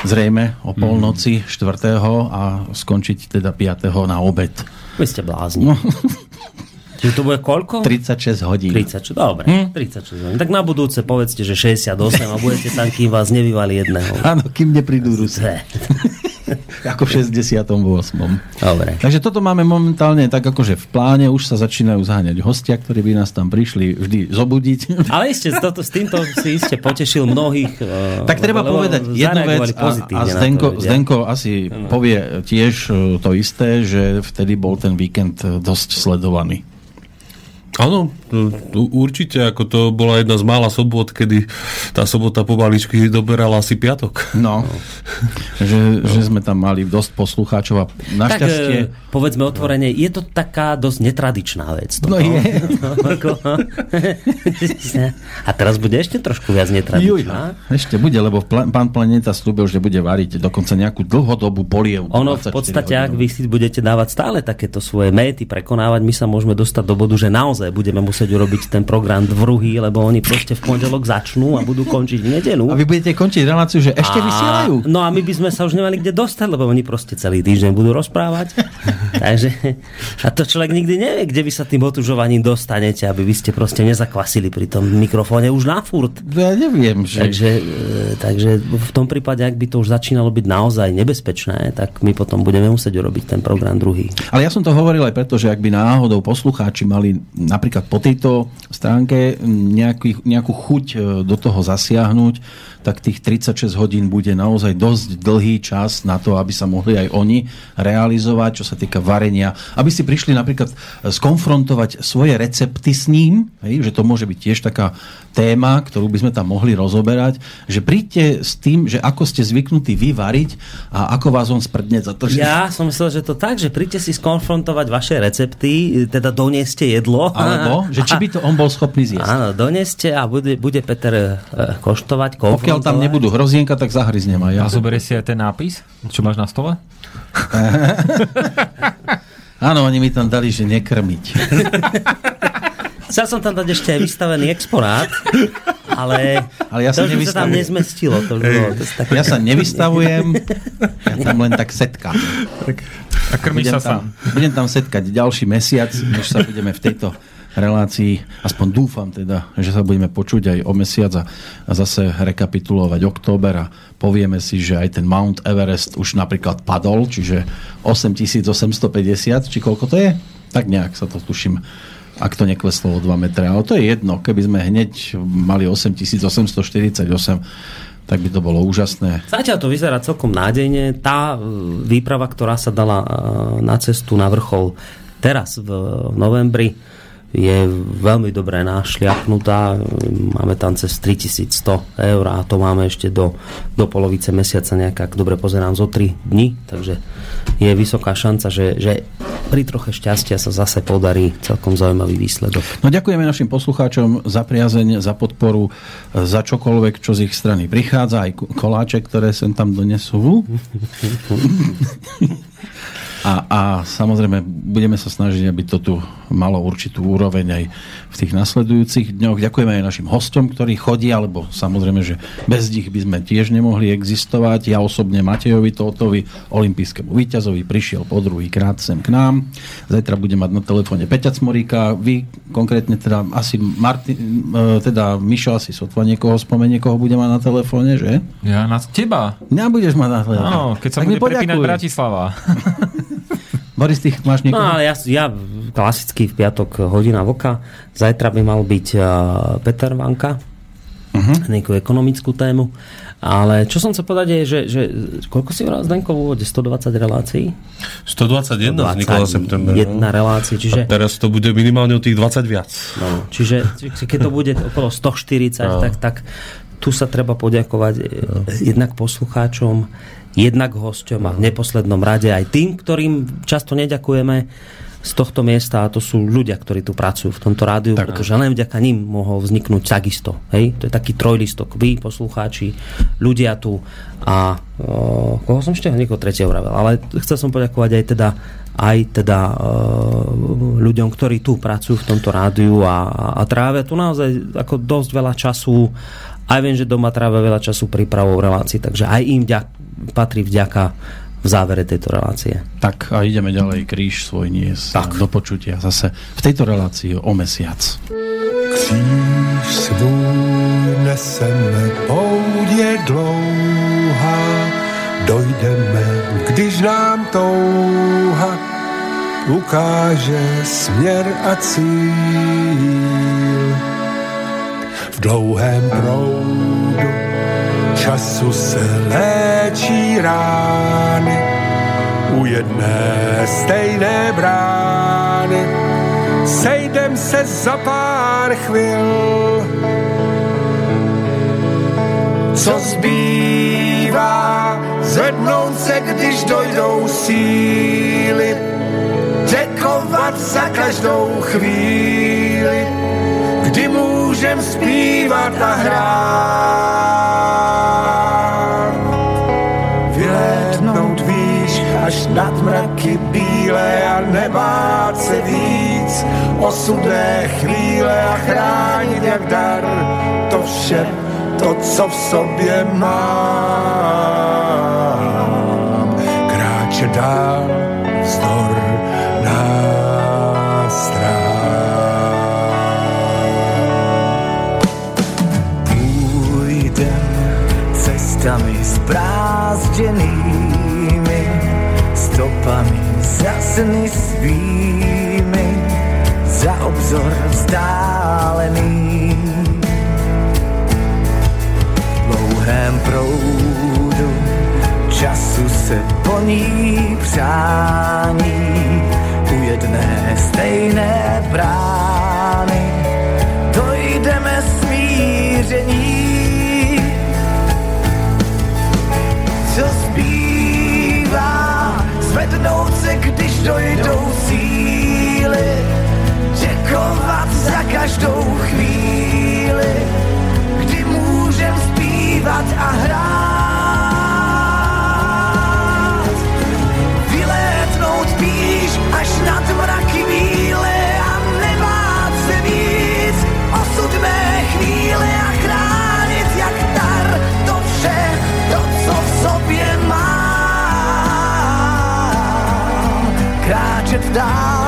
zrejme o polnoci 4. a skončiť teda 5. na obed. Vy ste blázni. No. Čiže to bude koľko? 36 hodín. 36, dobre, hm? 36 hodín. Tak na budúce povedzte, že 68 a budete tam, kým vás nevyvali jedného. Áno, kým neprídu Rusy. ako v 68. Dobre. Takže toto máme momentálne tak akože v pláne, už sa začínajú zháňať hostia, ktorí by nás tam prišli vždy zobudiť. Ale ešte toto, s týmto si iste potešil mnohých. Uh, tak treba povedať jednu vec a, a Zdenko, to, Zdenko asi no. povie tiež e, to isté, že vtedy bol ten víkend dosť sledovaný. Áno, no, určite, ako to bola jedna z mála sobot, kedy tá sobota pomaličky doberala asi piatok. No, že, že sme tam mali dosť poslucháčov a našťastie... Tak, e, povedzme otvorene, je to taká dosť netradičná vec. No toto. je. Ako- a teraz bude ešte trošku viac Juj, netradičná. ešte bude, lebo pán Planeta slúbil, že bude variť dokonca nejakú dlhodobú polievku. Ono v 24 podstate, ak hodín. vy si budete dávať stále takéto svoje méty prekonávať, my sa môžeme dostať do bodu, že naozaj budeme musieť urobiť ten program druhý, lebo oni proste v pondelok začnú a budú končiť v nedelu. A vy budete končiť reláciu, že ešte A- vysielajú? No a my by sme sa už nemali kde dostať, lebo oni proste celý týždeň budú rozprávať. Takže a to človek nikdy nevie, kde vy sa tým otužovaním dostanete, aby vy ste proste nezakvasili pri tom mikrofóne už na furt. Ja neviem, že... Takže, e, takže v tom prípade, ak by to už začínalo byť naozaj nebezpečné, tak my potom budeme musieť urobiť ten program druhý. Ale ja som to hovoril aj preto, že ak by náhodou poslucháči mali napríklad po tejto stránke nejaký, nejakú chuť e, do toho zasiahnuť, tak tých 36 hodín bude naozaj dosť dlhý čas na to, aby sa mohli aj oni realizovať, čo sa týka varenia. Aby si prišli napríklad e, skonfrontovať svoje recepty s ním, hej, že to môže byť tiež taká téma, ktorú by sme tam mohli rozoberať, že príďte s tým, že ako ste zvyknutí vy variť a ako vás on sprdne za to, že Ja som myslel, že to tak, že príďte si skonfrontovať vaše recepty, teda donieste jedlo. Alebo, že či by to on bol schopný zjesť. Áno, doneste a bude, bude Peter e, koštovať, konfrontovať. Pokiaľ tam nebudú hrozienka, tak zahryznem aj ja. A zoberie si aj ten nápis, čo máš na stole? Áno, oni mi tam dali, že nekrmiť. Chcel som tam dať ešte aj vystavený exponát, ale, Ale ja sa to sa tam nezmestilo. To bolo dosť také... Ja sa nevystavujem, ja tam len tak setkám. A krmí Budem sa tam, budem tam setkať ďalší mesiac, než sa budeme v tejto relácii, aspoň dúfam teda, že sa budeme počuť aj o mesiac a zase rekapitulovať október a povieme si, že aj ten Mount Everest už napríklad padol, čiže 8850, či koľko to je? Tak nejak sa to tuším ak to nekleslo o 2 metre. Ale to je jedno, keby sme hneď mali 8848, tak by to bolo úžasné. Zatiaľ to vyzerá celkom nádejne. Tá e, výprava, ktorá sa dala e, na cestu na vrchol teraz v novembri, je veľmi dobre našliapnutá. Máme tam cez 3100 eur a to máme ešte do, do polovice mesiaca nejak, ak dobre pozerám, zo 3 dní. Takže je vysoká šanca, že, že pri troche šťastia sa zase podarí celkom zaujímavý výsledok. No ďakujeme našim poslucháčom za priazeň, za podporu, za čokoľvek, čo z ich strany prichádza, aj koláče, ktoré sem tam donesú. A, a samozrejme, budeme sa snažiť, aby to tu malo určitú úroveň aj v tých nasledujúcich dňoch. Ďakujeme aj našim hostom, ktorí chodia, lebo samozrejme, že bez nich by sme tiež nemohli existovať. Ja osobne Matejovi Tótovi, olimpijskému víťazovi, prišiel po druhý krát sem k nám. Zajtra bude mať na telefóne Peťa Cmoríka, vy konkrétne teda asi Martin, e, teda Mišo asi sotva niekoho spomenie, koho bude mať na telefóne, že? Ja na teba. Mňa budeš mať na telefóne. Áno, keď sa Tak bude prepínať. Bratislava. Boris, ty máš No niekoho? ale ja, ja klasicky v piatok hodina voka. Zajtra by mal byť uh, Peter Vanka uh-huh. nejakú ekonomickú tému. Ale čo som chcel povedať je, že, že koľko si vral Zdenko v úvode? 120 relácií? 121 vznikla september. Jedna relácia, čiže, A teraz to bude minimálne o tých 20 viac. no, čiže či- keď to bude okolo 140, No. tak, tak tu sa treba poďakovať no. jednak poslucháčom, jednak hosťom a v neposlednom rade aj tým, ktorým často neďakujeme z tohto miesta a to sú ľudia, ktorí tu pracujú v tomto rádiu, tak. pretože len vďaka ním mohol vzniknúť takisto. Hej? To je taký trojlistok. Vy, poslucháči, ľudia tu a o, koho som ešte niekoho tretieho vravel, ale chcel som poďakovať aj teda aj teda e, ľuďom, ktorí tu pracujú v tomto rádiu a, a, trávia tu naozaj ako dosť veľa času aj viem, že doma trávia veľa času prípravou relácií, takže aj im ďak, patrí vďaka v závere tejto relácie. Tak a ideme ďalej, kríž svoj nies. Tak. Do počutia zase v tejto relácii o mesiac. Kříž svůj neseme, pout je dlouhá, dojdeme, když nám touha ukáže směr a cíl. V dlouhém proudu času se léčí rány u jedné stejné brány sejdem se za pár chvil. Co zbývá, zvednout se, když dojdou síly, děkovat za každou chvíli, kdy můžem zpívat a hrát. Osudné chvíle a chránit jak dar to vše, to, co v sobě mám. Kráčet dál vzdor nástrah. Půjdem cestami zbrázděnými, stopami za sny svými, za obzor vzdálený. V dlouhém proudu času se po ní přání u jedné stejné brány dojdeme smíření. Co zbývá, zvednout se, když dojdou síly, chovat za každou chvíli, kdy můžem zpívat a hrát. Vylétnout píš až nad mraky míle a nebát se víc osud mé chvíle a chránit jak dar, to vše, to co v sobě mám. Kráčet dál